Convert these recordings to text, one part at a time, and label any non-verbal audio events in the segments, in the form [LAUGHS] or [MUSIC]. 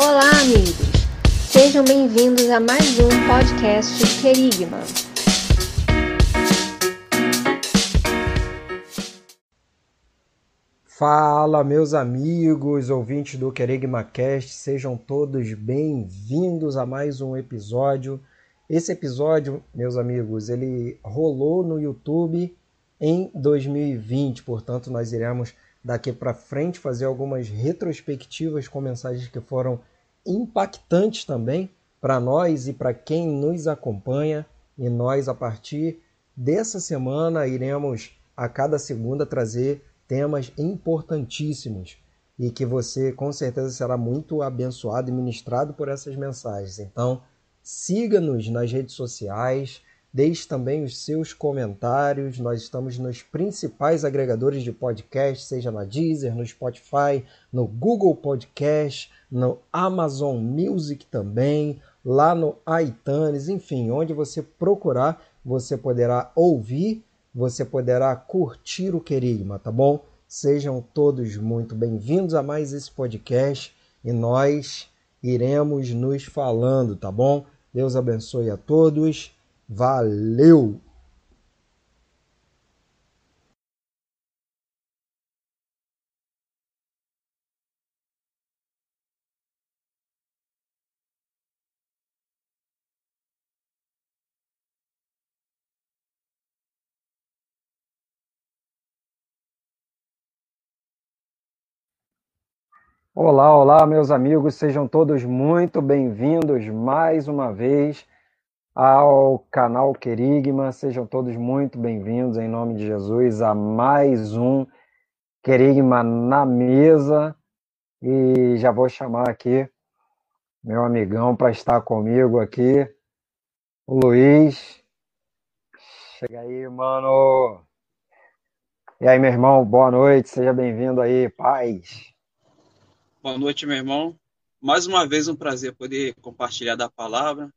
Olá, amigos! Sejam bem-vindos a mais um podcast Querigma. Fala, meus amigos, ouvintes do Querigma Cast, sejam todos bem-vindos a mais um episódio. Esse episódio, meus amigos, ele rolou no YouTube em 2020, portanto, nós iremos daqui para frente fazer algumas retrospectivas com mensagens que foram impactantes também para nós e para quem nos acompanha. E nós, a partir dessa semana, iremos a cada segunda trazer temas importantíssimos e que você com certeza será muito abençoado e ministrado por essas mensagens. Então, siga-nos nas redes sociais, deixe também os seus comentários. Nós estamos nos principais agregadores de podcast, seja na Deezer, no Spotify, no Google Podcast, no Amazon Music também, lá no iTunes, enfim, onde você procurar, você poderá ouvir você poderá curtir o Querigma, tá bom? Sejam todos muito bem-vindos a mais esse podcast e nós iremos nos falando, tá bom? Deus abençoe a todos. Valeu! Olá, olá, meus amigos, sejam todos muito bem-vindos mais uma vez ao canal Querigma. Sejam todos muito bem-vindos, em nome de Jesus, a mais um Querigma na mesa. E já vou chamar aqui meu amigão para estar comigo aqui, o Luiz. Chega aí, mano. E aí, meu irmão, boa noite, seja bem-vindo aí, paz. Boa noite, meu irmão. Mais uma vez um prazer poder compartilhar da palavra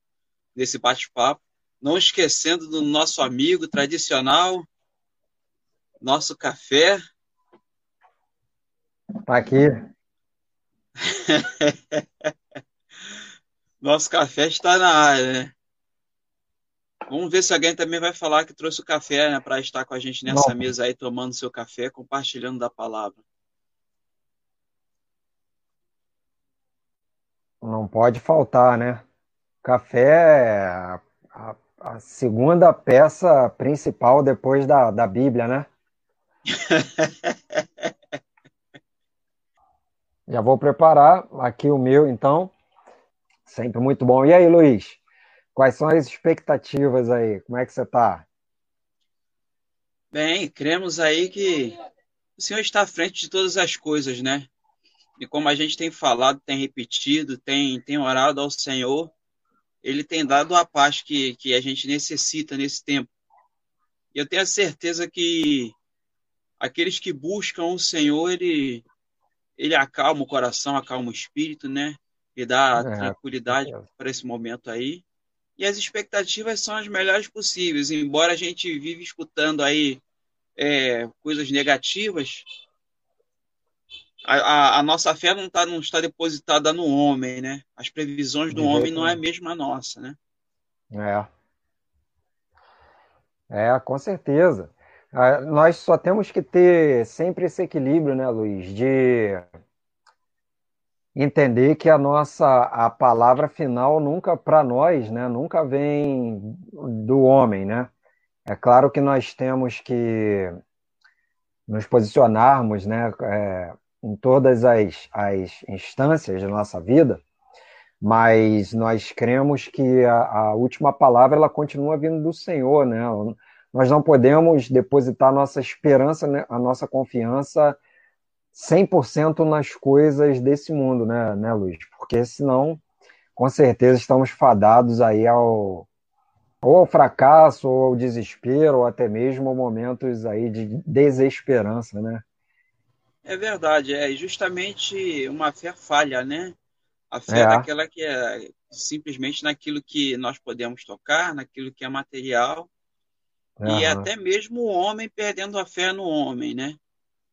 nesse bate-papo. Não esquecendo do nosso amigo tradicional, nosso café. Tá aqui. [LAUGHS] nosso café está na área, né? Vamos ver se alguém também vai falar que trouxe o café né, para estar com a gente nessa mesa aí, tomando seu café, compartilhando da palavra. Não pode faltar, né? Café é a, a segunda peça principal depois da, da Bíblia, né? [LAUGHS] Já vou preparar aqui o meu, então. Sempre muito bom. E aí, Luiz? Quais são as expectativas aí? Como é que você está? Bem, cremos aí que o Senhor está à frente de todas as coisas, né? E como a gente tem falado, tem repetido, tem, tem orado ao Senhor, Ele tem dado a paz que, que a gente necessita nesse tempo. E eu tenho a certeza que aqueles que buscam o Senhor, Ele, ele acalma o coração, acalma o espírito, né? E dá é, tranquilidade é. para esse momento aí. E as expectativas são as melhores possíveis, embora a gente vive escutando aí é, coisas negativas, a, a, nossa fé não, tá, não está depositada no homem, né? As previsões do homem não é a nossa, né? É. É, com certeza. Ah, nós só temos que ter sempre esse equilíbrio, né, Luiz, de entender que a nossa a palavra final nunca para nós, né, nunca vem do homem, né? É claro que nós temos que nos posicionarmos, né, é, em todas as, as instâncias da nossa vida, mas nós cremos que a, a, última palavra ela continua vindo do Senhor, né? Nós não podemos depositar nossa esperança, né, a nossa confiança 100% nas coisas desse mundo, né, né, Luiz? Porque senão, com certeza, estamos fadados aí ao ou ao fracasso, ou ao desespero, ou até mesmo momentos aí de desesperança, né? É verdade, é justamente uma fé falha, né? A fé é. daquela que é simplesmente naquilo que nós podemos tocar, naquilo que é material, uhum. e até mesmo o homem perdendo a fé no homem, né?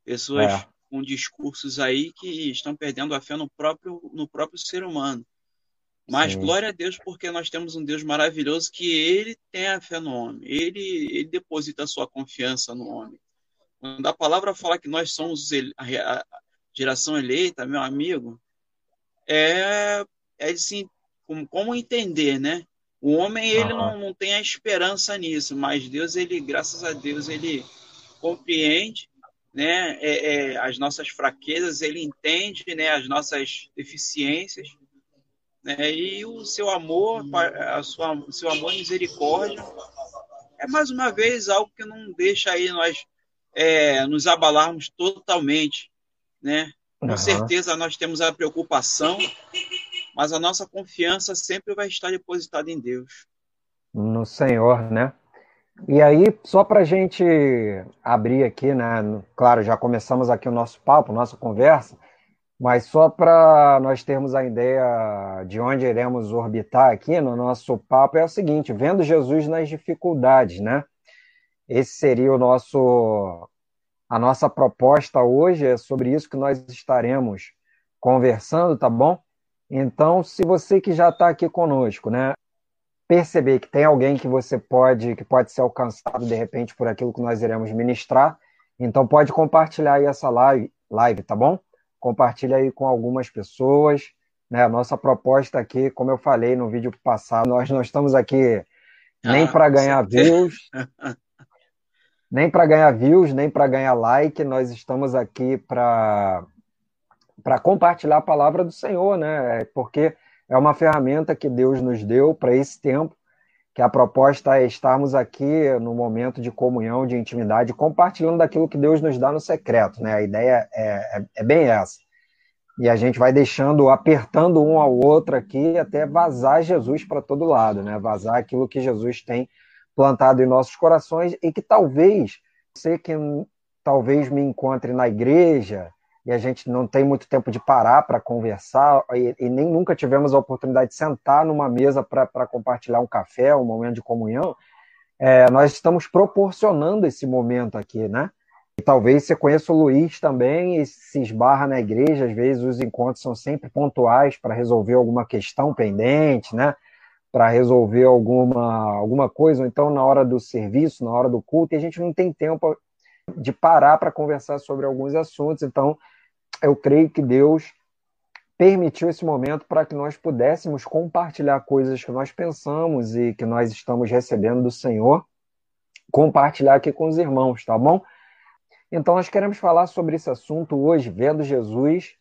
Pessoas é. com discursos aí que estão perdendo a fé no próprio, no próprio ser humano. Mas Sim. glória a Deus, porque nós temos um Deus maravilhoso que ele tem a fé no homem, ele, ele deposita a sua confiança no homem. Quando a palavra fala que nós somos a geração eleita, meu amigo, é, é assim, como, como entender, né? O homem ele uhum. não, não tem a esperança nisso, mas Deus ele, graças a Deus, ele compreende, né? É, é, as nossas fraquezas, ele entende, né? As nossas deficiências, né? E o seu amor, a sua, o seu amor e misericórdia é mais uma vez algo que não deixa aí nós é, nos abalarmos totalmente, né? Com uhum. certeza nós temos a preocupação mas a nossa confiança sempre vai estar depositada em Deus. No Senhor, né? E aí, só para a gente abrir aqui, né? Claro, já começamos aqui o nosso papo, nossa conversa, mas só para nós termos a ideia de onde iremos orbitar aqui no nosso papo é o seguinte: vendo Jesus nas dificuldades, né? Esse seria o nosso a nossa proposta hoje é sobre isso que nós estaremos conversando, tá bom? Então, se você que já está aqui conosco, né, perceber que tem alguém que você pode, que pode ser alcançado de repente por aquilo que nós iremos ministrar, então pode compartilhar aí essa live, live tá bom? Compartilha aí com algumas pessoas, né? A nossa proposta aqui, como eu falei no vídeo passado, nós não estamos aqui nem ah, para ganhar views, [LAUGHS] nem para ganhar views, nem para ganhar like, nós estamos aqui para para compartilhar a palavra do Senhor, né? Porque é uma ferramenta que Deus nos deu para esse tempo, que a proposta é estarmos aqui no momento de comunhão, de intimidade, compartilhando daquilo que Deus nos dá no secreto, né? A ideia é, é, é bem essa. E a gente vai deixando, apertando um ao outro aqui até vazar Jesus para todo lado, né? Vazar aquilo que Jesus tem plantado em nossos corações e que talvez você que talvez me encontre na igreja, e a gente não tem muito tempo de parar para conversar e, e, nem nunca tivemos a oportunidade de sentar numa mesa para compartilhar um café, um momento de comunhão, é, nós estamos proporcionando esse momento aqui, né? E talvez você conheça o Luiz também e se esbarra na igreja, às vezes os encontros são sempre pontuais para resolver alguma questão pendente, né? Para resolver alguma, alguma coisa, ou então na hora do serviço, na hora do culto, e a gente não tem tempo de parar para conversar sobre alguns assuntos, então eu creio que Deus permitiu esse momento para que nós pudéssemos compartilhar coisas que nós pensamos e que nós estamos recebendo do Senhor, compartilhar aqui com os irmãos, tá bom? Então, nós queremos falar sobre esse assunto hoje, vendo Jesus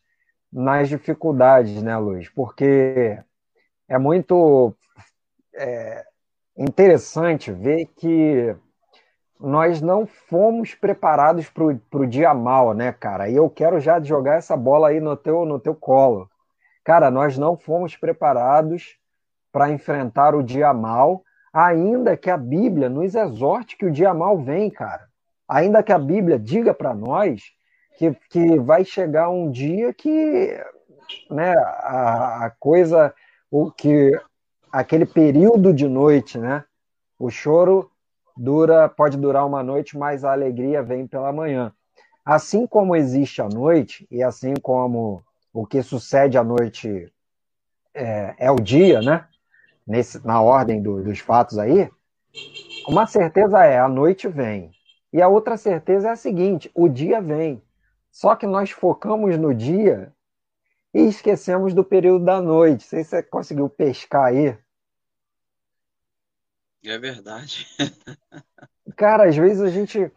nas dificuldades, né, Luiz? Porque é muito é, interessante ver que nós não fomos preparados para o dia mal, né, cara? E eu quero já jogar essa bola aí no teu, no teu colo. Cara, nós não fomos preparados para enfrentar o dia mal, ainda que a Bíblia nos exorte que o dia mal vem, cara. Ainda que a Bíblia diga para nós que, que vai chegar um dia que né, a, a coisa, o que aquele período de noite, né? O choro dura, pode durar uma noite, mas a alegria vem pela manhã. Assim como existe a noite, e assim como o que sucede à noite é, é o dia, né? Nesse, na ordem do, dos fatos aí, uma certeza é a noite vem. E a outra certeza é a seguinte: o dia vem. Só que nós focamos no dia e esquecemos do período da noite. Não sei se você conseguiu pescar aí. É verdade. [LAUGHS] Cara, às vezes a gente.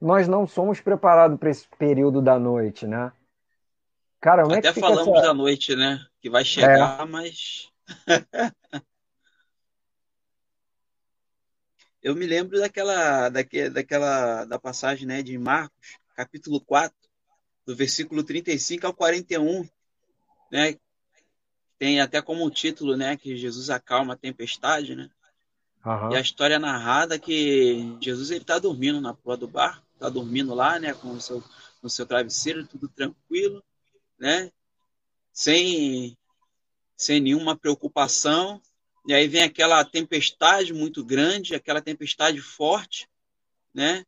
Nós não somos preparados para esse período da noite, né? Cara, como Até é que falamos essa... da noite, né? Que vai chegar, é. mas. [LAUGHS] Eu me lembro daquela, daquela, daquela da passagem né, de Marcos, capítulo 4, do versículo 35 ao 41, né? Tem até como título, né, que Jesus acalma a tempestade, né? Uhum. E a história é narrada que Jesus ele está dormindo na proa do barco, está dormindo lá, né, com o seu, no seu travesseiro, tudo tranquilo, né, sem, sem nenhuma preocupação. E aí vem aquela tempestade muito grande, aquela tempestade forte, né?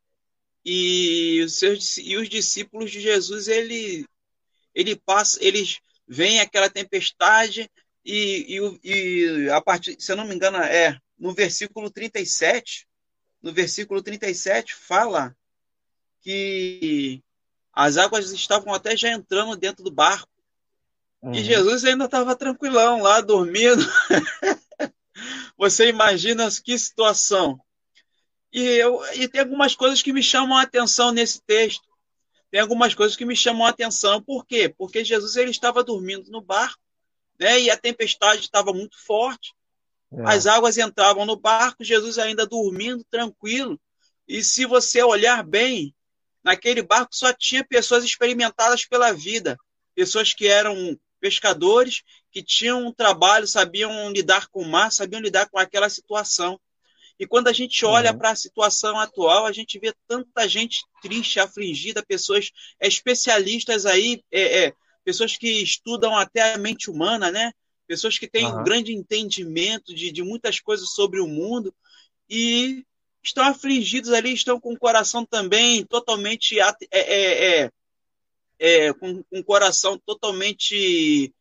e os, seus, e os discípulos de Jesus, ele, ele passa, eles veem aquela tempestade e, e, e a partir, se eu não me engano, é no versículo 37, no versículo 37 fala que as águas estavam até já entrando dentro do barco. Uhum. E Jesus ainda estava tranquilão lá, dormindo. [LAUGHS] Você imagina que situação. E, eu, e tem algumas coisas que me chamam a atenção nesse texto. Tem algumas coisas que me chamam a atenção. Por quê? Porque Jesus ele estava dormindo no barco, né? E a tempestade estava muito forte. É. As águas entravam no barco, Jesus ainda dormindo, tranquilo. E se você olhar bem, naquele barco só tinha pessoas experimentadas pela vida, pessoas que eram pescadores, que tinham um trabalho, sabiam lidar com o mar, sabiam lidar com aquela situação. E quando a gente olha uhum. para a situação atual, a gente vê tanta gente triste, afligida, pessoas é, especialistas aí, é, é, pessoas que estudam até a mente humana, né? Pessoas que têm uhum. um grande entendimento de, de muitas coisas sobre o mundo e estão afligidos ali, estão com o coração também totalmente é, é, é, é, com, com o coração totalmente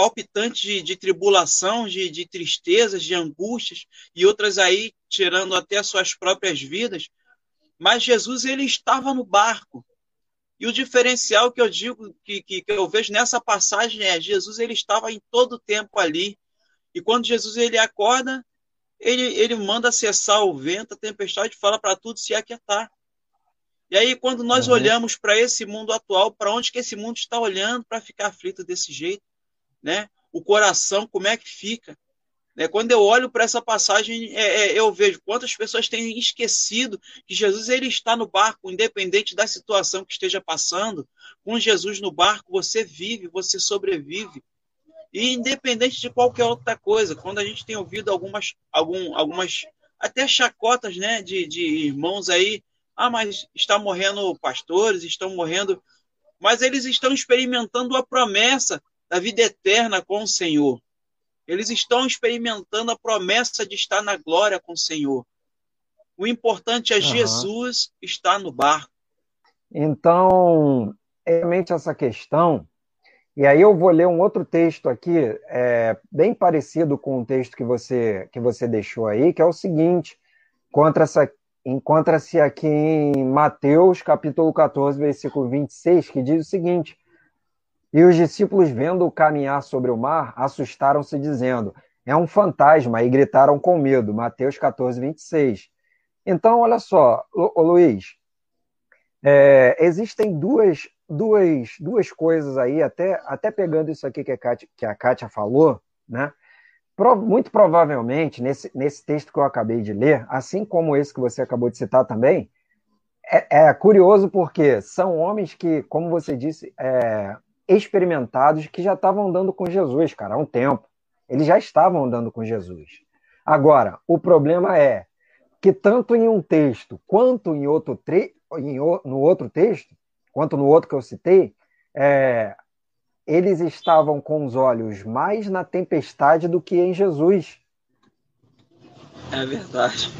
palpitante de, de tribulação, de, de tristezas, de angústias e outras aí tirando até suas próprias vidas. Mas Jesus ele estava no barco. E o diferencial que eu digo, que, que, que eu vejo nessa passagem é Jesus ele estava em todo o tempo ali. E quando Jesus ele acorda, ele, ele manda cessar o vento, a tempestade, fala para tudo se aquietar. E aí, quando nós uhum. olhamos para esse mundo atual, para onde que esse mundo está olhando para ficar aflito desse jeito? Né? O coração, como é que fica? Né? Quando eu olho para essa passagem, é, é, eu vejo quantas pessoas têm esquecido que Jesus ele está no barco, independente da situação que esteja passando. Com Jesus no barco, você vive, você sobrevive. E independente de qualquer outra coisa, quando a gente tem ouvido algumas, algum, algumas até chacotas né, de, de irmãos aí, ah, mas está morrendo pastores, estão morrendo, mas eles estão experimentando a promessa da vida eterna com o Senhor. Eles estão experimentando a promessa de estar na glória com o Senhor. O importante é uhum. Jesus estar no barco. Então, realmente essa questão e aí eu vou ler um outro texto aqui, é, bem parecido com o texto que você, que você deixou aí, que é o seguinte: encontra-se aqui em Mateus, capítulo 14, versículo 26, que diz o seguinte: E os discípulos, vendo-o caminhar sobre o mar, assustaram-se, dizendo: É um fantasma, e gritaram com medo. Mateus 14, 26. Então, olha só, Luiz, é, existem duas duas, duas coisas aí, até, até pegando isso aqui que a Kátia, que a Kátia falou, né? Muito provavelmente, nesse, nesse texto que eu acabei de ler, assim como esse que você acabou de citar também, é, é curioso porque são homens que, como você disse, é, experimentados, que já estavam andando com Jesus, cara, há um tempo. Eles já estavam andando com Jesus. Agora, o problema é que tanto em um texto quanto em outro, tre em, no outro texto, quanto no outro que eu citei, é, eles estavam com os olhos mais na tempestade do que em Jesus. É verdade.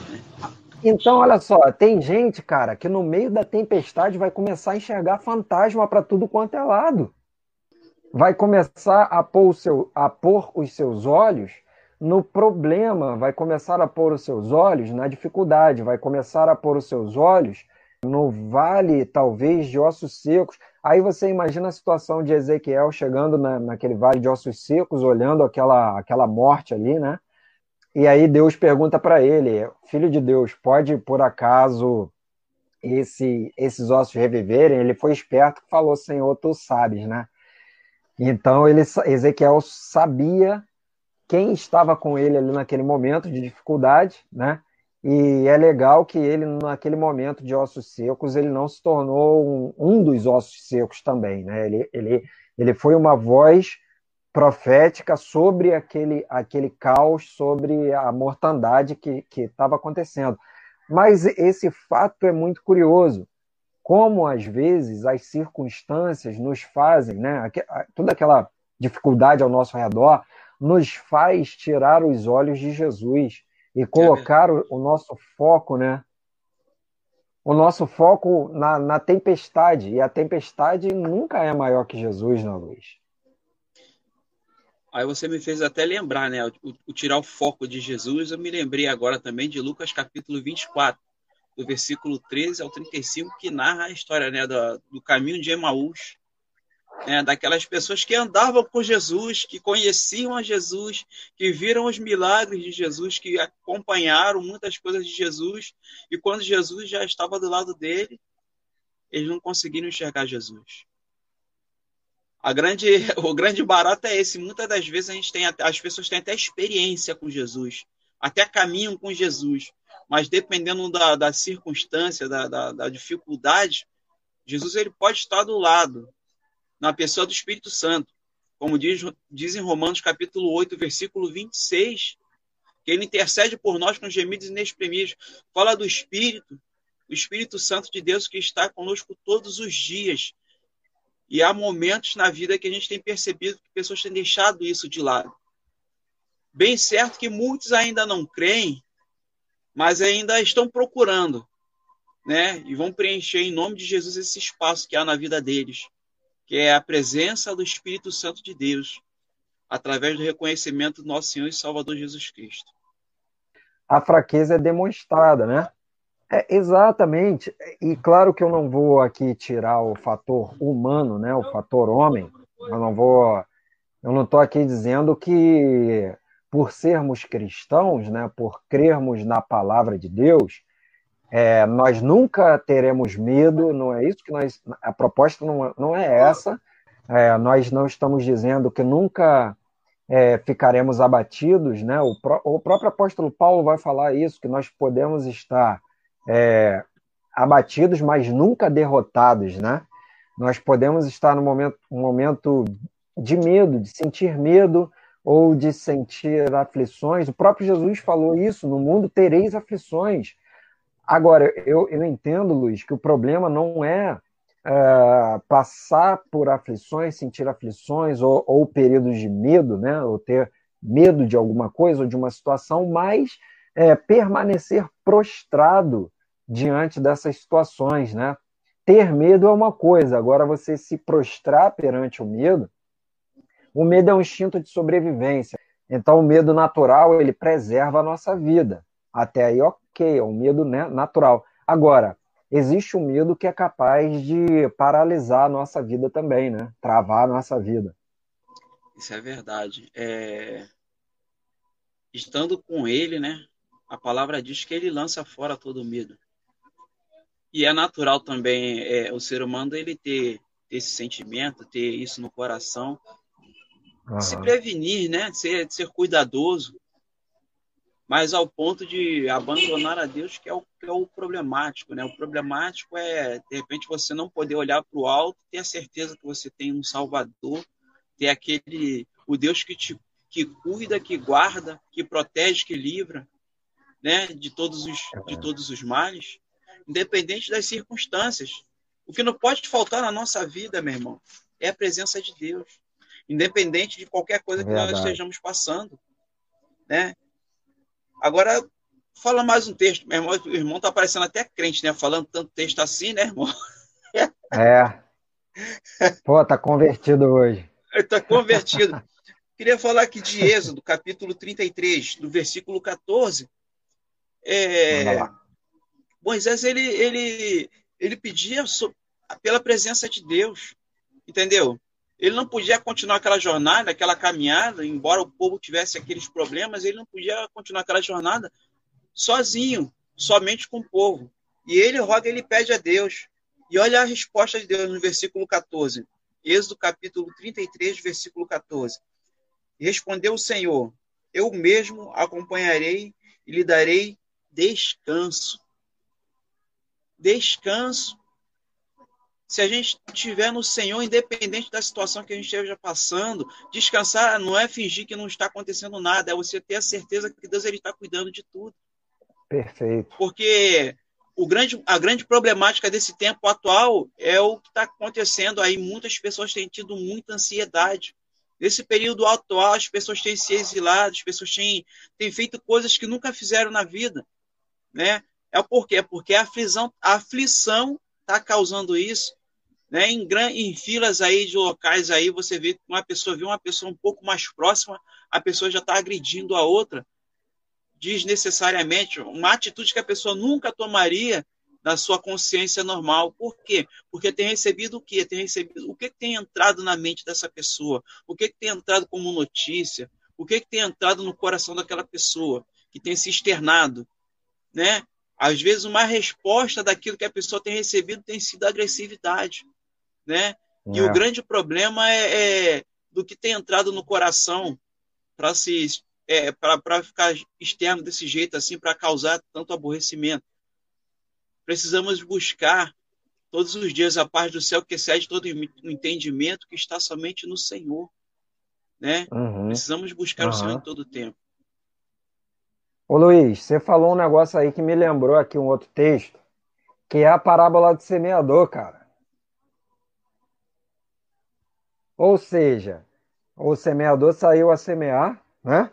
Então, olha só, tem gente, cara, que no meio da tempestade vai começar a enxergar fantasma para tudo quanto é lado. Vai começar a pôr, seu, a pôr os seus olhos no problema, vai começar a pôr os seus olhos na dificuldade, vai começar a pôr os seus olhos no vale, talvez, de ossos secos. Aí você imagina a situação de Ezequiel chegando na, naquele vale de ossos secos, olhando aquela, aquela morte ali, né? E aí Deus pergunta para ele: Filho de Deus, pode por acaso esse, esses ossos reviverem? Ele foi esperto falou: Senhor, tu sabes, né? Então ele, Ezequiel sabia quem estava com ele ali naquele momento de dificuldade, né? E é legal que ele, naquele momento de ossos secos, ele não se tornou um, um dos ossos secos também. Né? Ele, ele, ele foi uma voz profética sobre aquele, aquele caos, sobre a mortandade que estava acontecendo. Mas esse fato é muito curioso. Como, às vezes, as circunstâncias nos fazem, né, toda aquela dificuldade ao nosso redor, nos faz tirar os olhos de Jesus e colocar o, o nosso foco, né? o nosso foco na, na tempestade, e a tempestade nunca é maior que Jesus, não, Luiz? Aí você me fez até lembrar, né? O, o, tirar o foco de Jesus, eu me lembrei agora também de Lucas capítulo 24, do versículo 13 ao 35, que narra a história né, do, do caminho de Emaús, né, daquelas pessoas que andavam com Jesus, que conheciam a Jesus, que viram os milagres de Jesus, que acompanharam muitas coisas de Jesus, e quando Jesus já estava do lado dele, eles não conseguiram enxergar Jesus. A grande, [LAUGHS] o grande barato é esse. Muitas das vezes a gente tem, as pessoas têm até experiência com Jesus, até caminham com Jesus, mas dependendo da, da circunstância, da, da, da dificuldade, Jesus ele pode estar do lado, na pessoa do Espírito Santo. Como diz, diz em Romanos capítulo 8, versículo 26, que ele intercede por nós com gemidos inexprimíveis. Fala do Espírito, o Espírito Santo de Deus que está conosco todos os dias. E há momentos na vida que a gente tem percebido que pessoas têm deixado isso de lado. Bem certo que muitos ainda não creem, mas ainda estão procurando, né? E vão preencher em nome de Jesus esse espaço que há na vida deles que é a presença do Espírito Santo de Deus, através do reconhecimento do nosso Senhor e Salvador Jesus Cristo. A fraqueza é demonstrada, né? É, exatamente. E claro que eu não vou aqui tirar o fator humano, né? O fator homem. Eu não vou. Eu não estou aqui dizendo que por sermos cristãos, né? Por crermos na palavra de Deus, é, nós nunca teremos medo, não é isso que nós. A proposta não, não é essa. É, nós não estamos dizendo que nunca é, ficaremos abatidos, né? O, o, próprio apóstolo Paulo vai falar isso, que nós podemos estar é, abatidos, mas nunca derrotados, né? Nós podemos estar no momento, momento de medo, de sentir medo ou de sentir aflições. O próprio Jesus falou isso: no mundo tereis aflições. Agora, eu, eu entendo, Luiz, que o problema não é, é passar por aflições, sentir aflições ou, ou, períodos de medo, né? ou ter medo de alguma coisa ou de uma situação, mas é, permanecer prostrado diante dessas situações. Né? Ter medo é uma coisa, agora você se prostrar perante o medo, o medo é um instinto de sobrevivência. Então, o medo natural ele preserva a nossa vida. Até aí, ok, é um medo né, natural. Agora, existe um medo que é capaz de paralisar a nossa vida também, né? Travar a nossa vida. Isso é verdade. É... Estando com ele, né? A palavra diz que ele lança fora todo medo. E é natural também é, o ser humano ele ter, ter, esse sentimento, ter isso no coração, uhum. se prevenir, né? Ser, ser cuidadoso mas ao ponto de abandonar a Deus, que é o, que é o problemático. Né? O problemático é, de repente, você não poder olhar para o alto, ter a certeza que você tem um Salvador, ter aquele, o Deus que te que cuida, que guarda, que protege, que livra, né, de todos os de todos os males, independente das circunstâncias. O que não pode faltar na nossa vida, meu irmão, é a presença de Deus, independente de qualquer coisa que nós estejamos passando, né? Agora, fala mais um texto. Meu irmão, o irmão tá parecendo até crente, né? Falando tanto texto assim, né, irmão? É. Pô, tá convertido hoje. [LAUGHS] Tá convertido. Queria falar aqui de Êxodo, capítulo 33, do versículo 14. É, Moisés, ele, ele, ele pedia pela presença de Deus, entendeu? Ele não podia continuar aquela jornada, aquela caminhada, embora o povo tivesse aqueles problemas, ele não podia continuar aquela jornada sozinho, somente com o povo. E ele roga, ele pede a Deus. E olha a resposta de Deus no versículo 14. Êxodo capítulo 33, versículo 14. Respondeu o Senhor: Eu mesmo acompanharei e lhe darei descanso. Descanso se a gente estiver no Senhor, independente da situação que a gente esteja passando, descansar não é fingir que não está acontecendo nada, é você ter a certeza que Deus ele está cuidando de tudo. Perfeito. Porque o grande, a grande problemática desse tempo atual é o que está acontecendo aí. Muitas pessoas têm tido muita ansiedade. Nesse período atual, as pessoas têm se exilado, as pessoas têm, têm feito coisas que nunca fizeram na vida. Né? É por quê? Porque a aflição a aflição está causando isso. Né? Em, em filas aí de locais aí, você vê que uma pessoa viu uma pessoa um pouco mais próxima, a pessoa já está agredindo a outra desnecessariamente, uma atitude que a pessoa nunca tomaria na sua consciência normal. Por quê? Porque tem recebido o quê? Tem recebido o que tem entrado na mente dessa pessoa? O que tem entrado como notícia? O que tem entrado no coração daquela pessoa que tem se externado, né? Às vezes uma resposta daquilo que a pessoa tem recebido tem sido agressividade, né? É. E o é. grande problema é, é, do que tem entrado no coração para se é, para ficar externo desse jeito assim, para causar tanto aborrecimento. Precisamos buscar todos os dias a paz do céu que excede todo o entendimento que está somente no Senhor. Né? Uhum. Precisamos buscar uhum. o Senhor em todo o tempo. Ô Luiz, você falou um negócio aí que me lembrou aqui um outro texto, que é a parábola do semeador, cara. Ou seja, o semeador saiu a semear, né?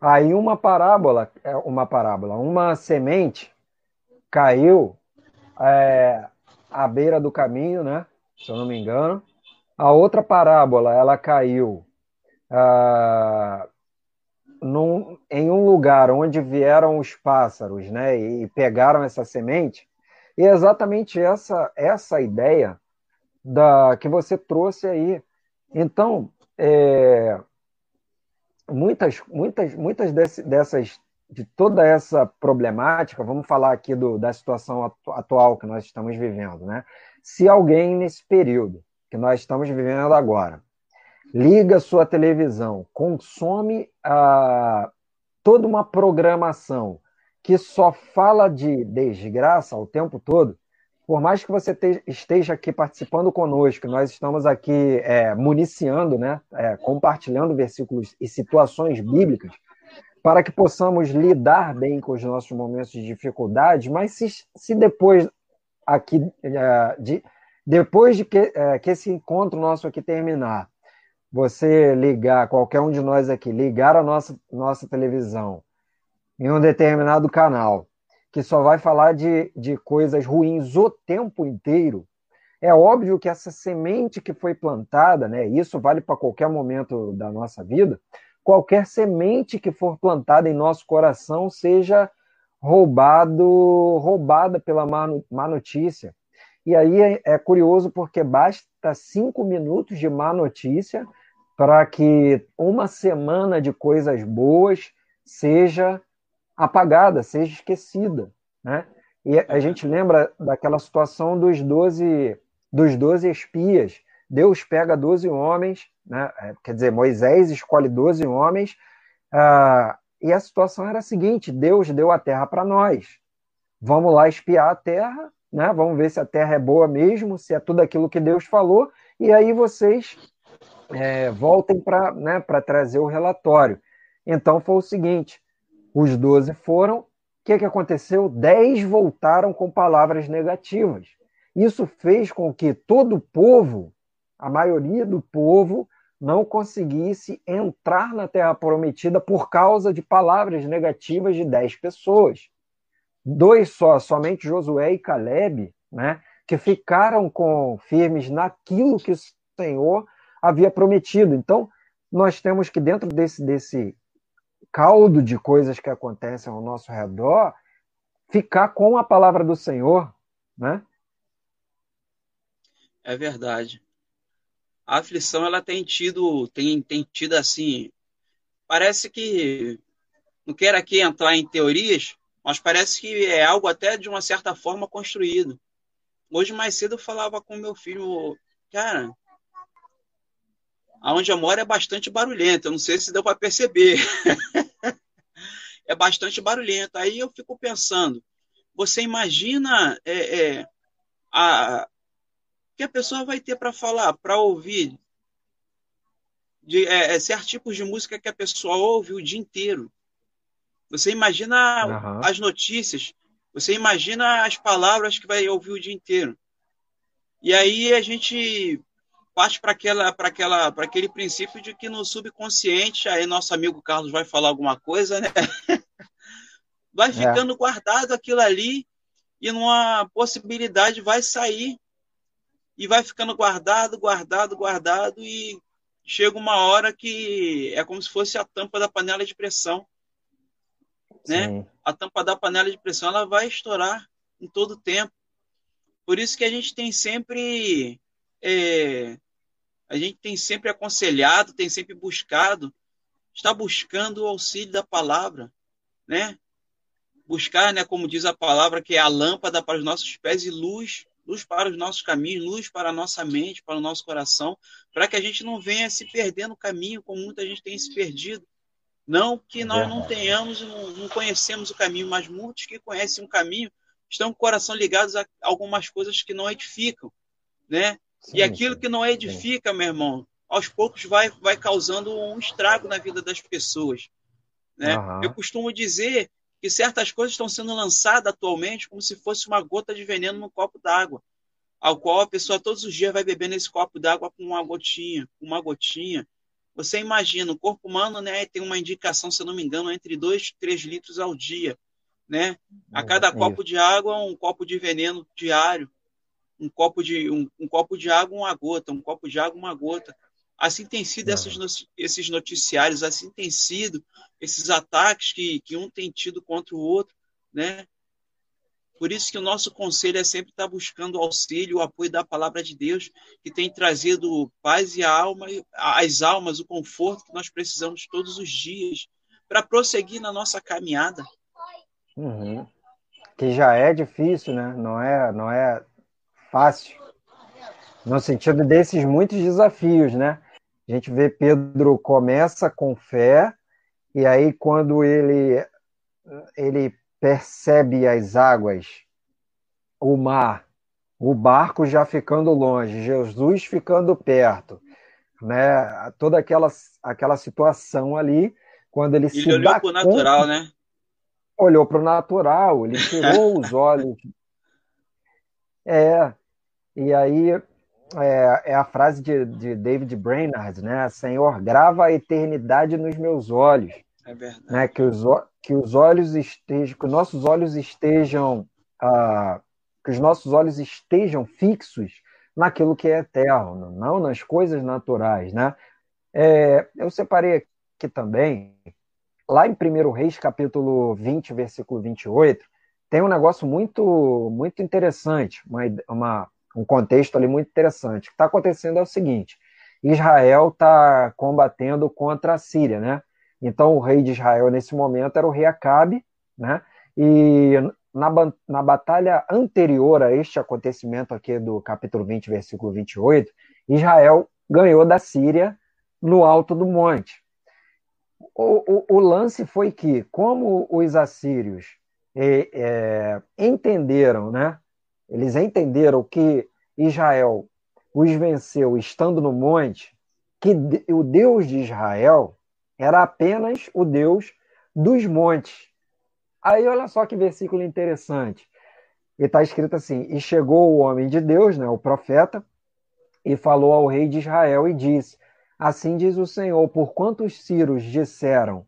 Aí uma parábola, é, uma parábola, uma semente caiu é, à beira do caminho, né? Se eu não me engano. A outra parábola, ela caiu ah, num, em um lugar onde vieram os pássaros, né? E pegaram essa semente. E é exatamente essa essa ideia da que você trouxe aí. Então, é, muitas, muitas, muitas dessas, de toda essa problemática, vamos falar aqui do, da situação atual que nós estamos vivendo, né? Se alguém nesse período que nós estamos vivendo agora liga sua televisão, consome ah, toda uma programação que só fala de desgraça o tempo todo, por mais que você te, esteja aqui participando conosco, nós estamos aqui é, municiando, né, é, compartilhando versículos e situações bíblicas, para que possamos lidar bem com os nossos momentos de dificuldade, mas se, se depois aqui é, de, depois de que, é, que esse encontro nosso aqui terminar, você ligar, qualquer um de nós aqui, ligar a nossa, nossa televisão em um determinado canal que só vai falar de, de coisas ruins o tempo inteiro, é óbvio que essa semente que foi plantada, né, isso vale para qualquer momento da nossa vida, qualquer semente que for plantada em nosso coração seja roubado, roubada pela má, notícia. E aí é, é curioso porque basta cinco minutos de má notícia para que uma semana de coisas boas seja apagada, seja esquecida. Né? E a gente lembra daquela situação dos doze dos 12 espias. Deus pega 12 homens, né? É, quer dizer, Moisés escolhe 12 homens, uh, e a situação era a seguinte: Deus deu a terra para nós. Vamos lá espiar a terra, né? vamos ver se a terra é boa mesmo, se é tudo aquilo que Deus falou, e aí vocês é, voltem para né, trazer o relatório. Então foi o seguinte: os doze foram. O que, que aconteceu? Dez voltaram com palavras negativas. Isso fez com que todo o povo, a maioria do povo, não conseguisse entrar na Terra Prometida por causa de palavras negativas de dez pessoas. Dois só, somente Josué e Caleb, né, que ficaram com firmes naquilo que o Senhor havia prometido. Então, nós temos que, dentro desse, desse caldo de coisas que acontecem ao nosso redor, ficar com a palavra do Senhor, né? É verdade. A aflição ela tem tido, tem, tem tido assim, parece que não quero aqui entrar em teorias, mas parece que é algo até de uma certa forma construído. Hoje mais cedo eu falava com meu filho, cara, aonde eu moro é bastante barulhento. Eu não sei se deu para perceber. [LAUGHS] é bastante barulhento. Aí eu fico pensando, você imagina é, é, a que a pessoa vai ter para falar, para ouvir de é, é, certos tipos de música que a pessoa ouve o dia inteiro. Você imagina uhum. as notícias, você imagina as palavras que vai ouvir o dia inteiro. E aí a gente parte para aquela para aquela para aquele princípio de que no subconsciente aí nosso amigo Carlos vai falar alguma coisa né [LAUGHS] vai é. ficando é. guardado aquilo ali e numa possibilidade vai sair e vai ficando guardado, guardado, guardado e chega uma hora que é como se fosse a tampa da panela de pressão, né? A tampa da panela de pressão ela vai estourar em todo tempo. Por isso que a gente tem sempre é, a gente tem sempre aconselhado, tem sempre buscado, está buscando o auxílio da palavra, né? Buscar, né, como diz a palavra, que é a lâmpada para os nossos pés e luz luz para os nossos caminhos, luz para a nossa mente, para o nosso coração, para que a gente não venha se perder no caminho, como muita gente tem se perdido. Não que nós não tenhamos, não, não conhecemos o caminho, mas muitos que conhecem o caminho estão com o coração ligados a algumas coisas que não edificam, né? Sim, e aquilo sim, que não edifica, meu irmão, aos poucos vai, vai causando um estrago na vida das pessoas. Né? Uhum. Eu costumo dizer que certas coisas estão sendo lançadas atualmente como se fosse uma gota de veneno no copo d'água, ao qual a pessoa todos os dias vai beber nesse copo d'água com uma gotinha, uma gotinha. Você imagina, o corpo humano né, tem uma indicação, se eu não me engano, entre 2 e 3 litros ao dia. Né? A cada é copo de água, um copo de veneno diário. Um copo de, um, um copo de água, uma gota. Um copo de água, uma gota. Assim tem sido esses, esses noticiários, assim tem sido esses ataques que, que um tem tido contra o outro, né? Por isso que o nosso conselho é sempre estar buscando o auxílio, o apoio da palavra de Deus, que tem trazido paz e alma, as almas, o conforto que nós precisamos todos os dias para prosseguir na nossa caminhada. Uhum. Que já é difícil, né? Não é, não é fácil. No sentido desses muitos desafios, né? A gente vê Pedro começa com fé, e aí quando ele, ele percebe as águas, o mar, o barco já ficando longe, Jesus ficando perto, né? Toda aquela, aquela situação ali, quando ele, ele se olhou para o natural, né? Olhou para o natural, ele tirou [LAUGHS] os olhos. É, e aí é, é a frase de, de, David Brainerd, né? Senhor, grava a eternidade nos meus olhos. É verdade. Né? Que, os, que os olhos estejam, que os nossos olhos estejam, ah, que os nossos olhos estejam fixos naquilo que é eterno, não nas coisas naturais, né? É, eu separei aqui também, lá em 1 Reis, capítulo 20, versículo 28, tem um negócio muito, muito interessante, uma, uma um contexto ali muito interessante. O que está acontecendo é o seguinte: Israel está combatendo contra a Síria, né? Então o rei de Israel nesse momento era o rei Acabe, né? E na, na batalha anterior a este acontecimento aqui do capítulo 20, versículo 28, Israel ganhou da Síria no alto do monte. O, o, o lance foi que, como os assírios é, é, entenderam, né, eles entenderam que Israel os venceu estando no monte, que o Deus de Israel era apenas o Deus dos montes. Aí olha só que versículo interessante. E está escrito assim: E chegou o homem de Deus, né, o profeta, e falou ao rei de Israel e disse: Assim diz o Senhor, por quantos Círios disseram,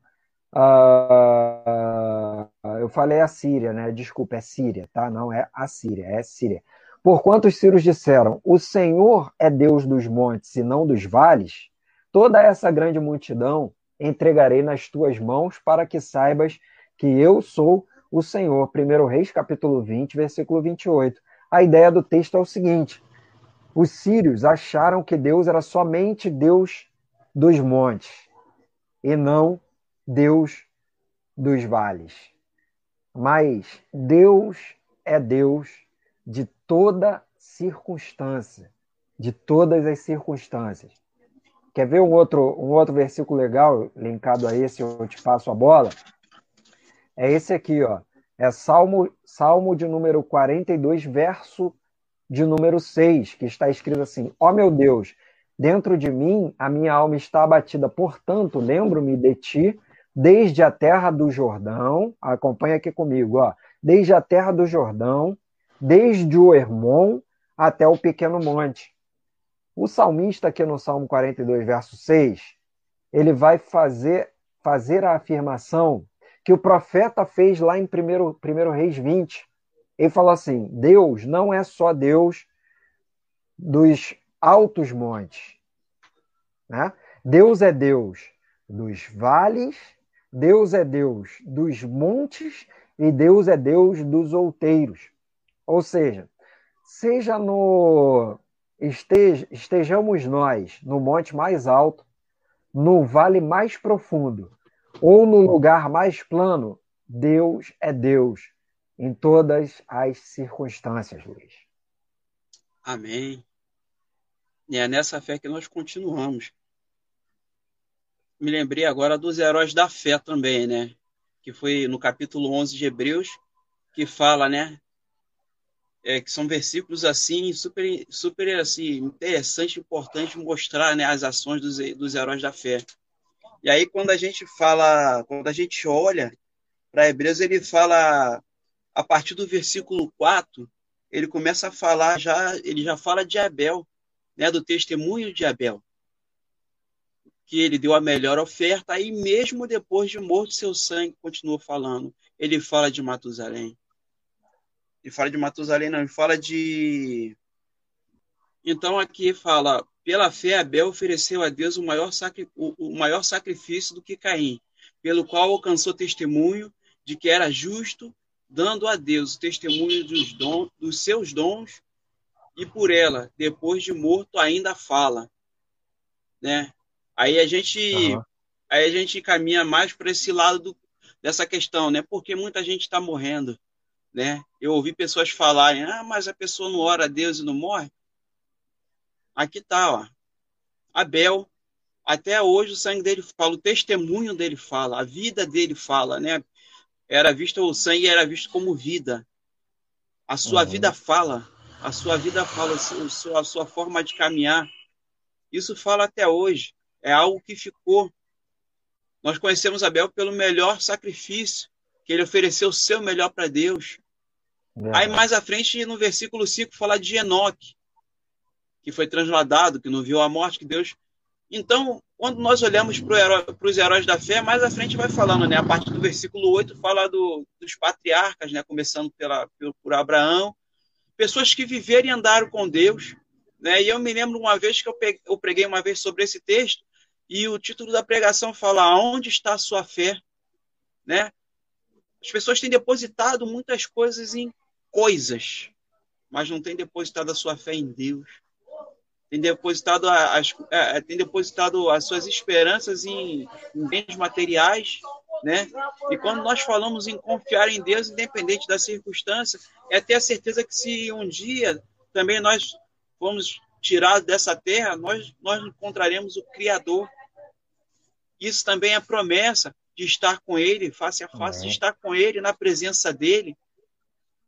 Uh, eu falei a Síria, né? Desculpa, é Síria, tá? Não é a Síria, é Síria. Porquanto os sírios disseram: O Senhor é Deus dos montes e não dos vales, toda essa grande multidão entregarei nas tuas mãos para que saibas que eu sou o Senhor. 1 Reis, capítulo 20, versículo 28. A ideia do texto é o seguinte: os sírios acharam que Deus era somente Deus dos montes e não Deus dos vales. Mas Deus é Deus de toda circunstância, de todas as circunstâncias. Quer ver um outro, um outro versículo legal linkado a esse, eu te passo a bola? É esse aqui, ó. É Salmo, Salmo de número 42, verso de número 6, que está escrito assim: Ó oh, meu Deus, dentro de mim a minha alma está abatida, portanto, lembro-me de ti desde a terra do Jordão, acompanha aqui comigo, ó, desde a terra do Jordão, desde o Hermon até o pequeno monte. O salmista aqui no Salmo 42, verso 6, ele vai fazer, fazer a afirmação que o profeta fez lá em 1, 1 Reis 20. Ele falou assim: Deus não é só Deus dos altos montes. Né? Deus é Deus dos vales, Deus é Deus dos montes e Deus é Deus dos outeiros. Ou seja, seja no estejamos nós no monte mais alto, no vale mais profundo ou no lugar mais plano, Deus é Deus em todas as circunstâncias, Luiz. Amém. E é nessa fé que nós continuamos. Me lembrei agora dos heróis da fé também, né? Que foi no capítulo 11 de Hebreus, que fala, né? É, que são versículos assim super super assim interessante importante mostrar né as ações dos, dos heróis da fé e aí quando a gente fala quando a gente olha para Hebreus ele fala a partir do versículo 4 ele começa a falar já ele já fala de Abel né do testemunho de Abel que ele deu a melhor oferta aí mesmo depois de morto seu sangue continua falando ele fala de Matusalém ele fala de Matusalém, não, ele fala de. Então aqui fala: pela fé, Abel ofereceu a Deus o maior, sacri... o maior sacrifício do que Caim, pelo qual alcançou testemunho de que era justo, dando a Deus o testemunho dos, dons, dos seus dons, e por ela, depois de morto, ainda fala. Né? Aí a gente. Uhum. Aí a gente caminha mais para esse lado do, dessa questão, né? Porque muita gente está morrendo né? Eu ouvi pessoas falarem, ah, mas a pessoa não ora a Deus e não morre. Aqui tá, ó. Abel, até hoje o sangue dele fala, o testemunho dele fala, a vida dele fala, né? Era visto o sangue era visto como vida. A sua uhum. vida fala, a sua vida fala, a sua, a sua forma de caminhar. Isso fala até hoje. É algo que ficou. Nós conhecemos Abel pelo melhor sacrifício que ele ofereceu o seu melhor para Deus. É. Aí mais à frente, no versículo 5, fala de Enoque, que foi transladado, que não viu a morte, que Deus. Então, quando nós olhamos para os heróis da fé, mais à frente vai falando, né? A partir do versículo 8 fala do, dos patriarcas, né? Começando pela, por Abraão, pessoas que viveram e andaram com Deus, né? E eu me lembro uma vez que eu, peguei, eu preguei uma vez sobre esse texto, e o título da pregação fala: Aonde está a sua fé? Né? As pessoas têm depositado muitas coisas em coisas, mas não têm depositado a sua fé em Deus. Tem depositado as, é, é, tem depositado as suas esperanças em, em bens materiais, né? E quando nós falamos em confiar em Deus, independente da circunstância, é ter a certeza que se um dia também nós formos tirados dessa terra, nós, nós encontraremos o Criador. Isso também é promessa de estar com Ele face a face, de estar com Ele na presença dele.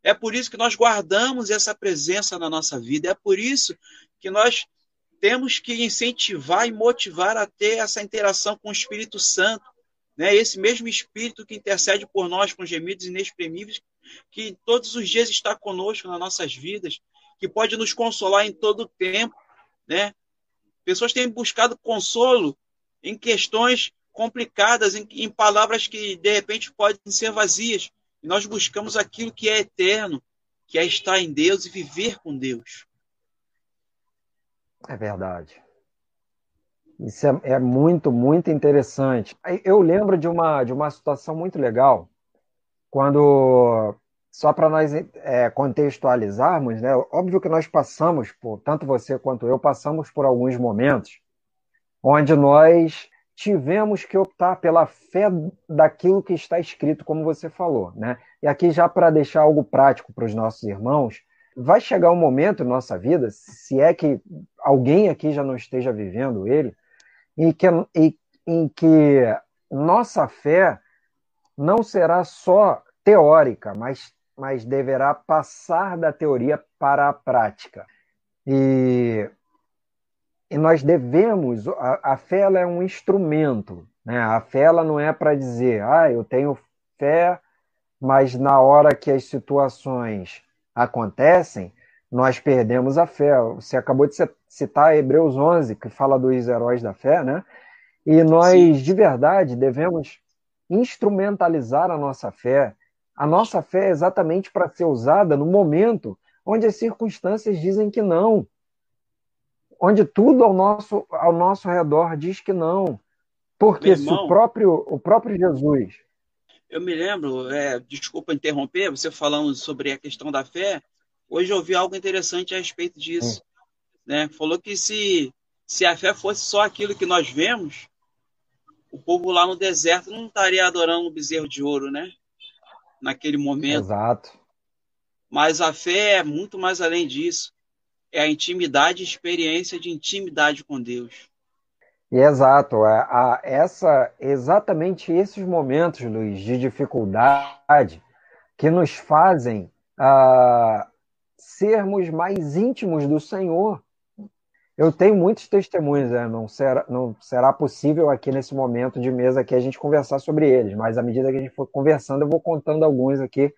É por isso que nós guardamos essa presença na nossa vida. É por isso que nós temos que incentivar e motivar a ter essa interação com o Espírito Santo. Né? Esse mesmo Espírito que intercede por nós com gemidos inexprimíveis, que todos os dias está conosco nas nossas vidas, que pode nos consolar em todo o tempo. Né? Pessoas têm buscado consolo em questões complicadas, em, em palavras que de repente podem ser vazias. E nós buscamos aquilo que é eterno, que é estar em Deus e viver com Deus. É verdade. Isso é, é, muito, muito interessante. Eu lembro de uma, de uma situação muito legal, quando, só para nós é, contextualizarmos, né? Óbvio que nós passamos, por, tanto você quanto eu, passamos por alguns momentos onde nós tivemos que optar pela fé daquilo que está escrito, como você falou. Né? E aqui, já para deixar algo prático para os nossos irmãos, vai chegar um momento em nossa vida, se é que alguém aqui já não esteja vivendo ele, em que, em, em que nossa fé não será só teórica, mas, mas deverá passar da teoria para a prática. E e nós devemos, a, a fé ela é um instrumento, né? A fé ela não é para dizer, ah, eu tenho fé, mas na hora que as situações acontecem, nós perdemos a fé. Você acabou de citar Hebreus 11, que fala dos heróis da fé, né? E nós, Sim. de verdade, devemos instrumentalizar a nossa fé A nossa fé é exatamente para ser usada no momento onde as circunstâncias dizem que não. Onde tudo ao nosso, ao nosso redor diz que não. Porque irmão, se o próprio, o próprio Jesus. Eu me lembro, é, desculpa interromper, você falando sobre a questão da fé, hoje eu ouvi algo interessante a respeito disso. Né? Falou que se, se a fé fosse só aquilo que nós vemos, o povo lá no deserto não estaria adorando o bezerro de ouro, né? Naquele momento. Exato. Mas a fé é muito mais além disso. É a intimidade, a experiência de intimidade com Deus. E exato, é, a, essa, exatamente esses momentos, Luiz, de dificuldade que nos fazem uh, sermos mais íntimos do Senhor. Eu tenho muitos testemunhos, né? não, será, não será possível aqui nesse momento de mesa aqui a gente conversar sobre eles, mas à medida que a gente for conversando, eu vou contando alguns aqui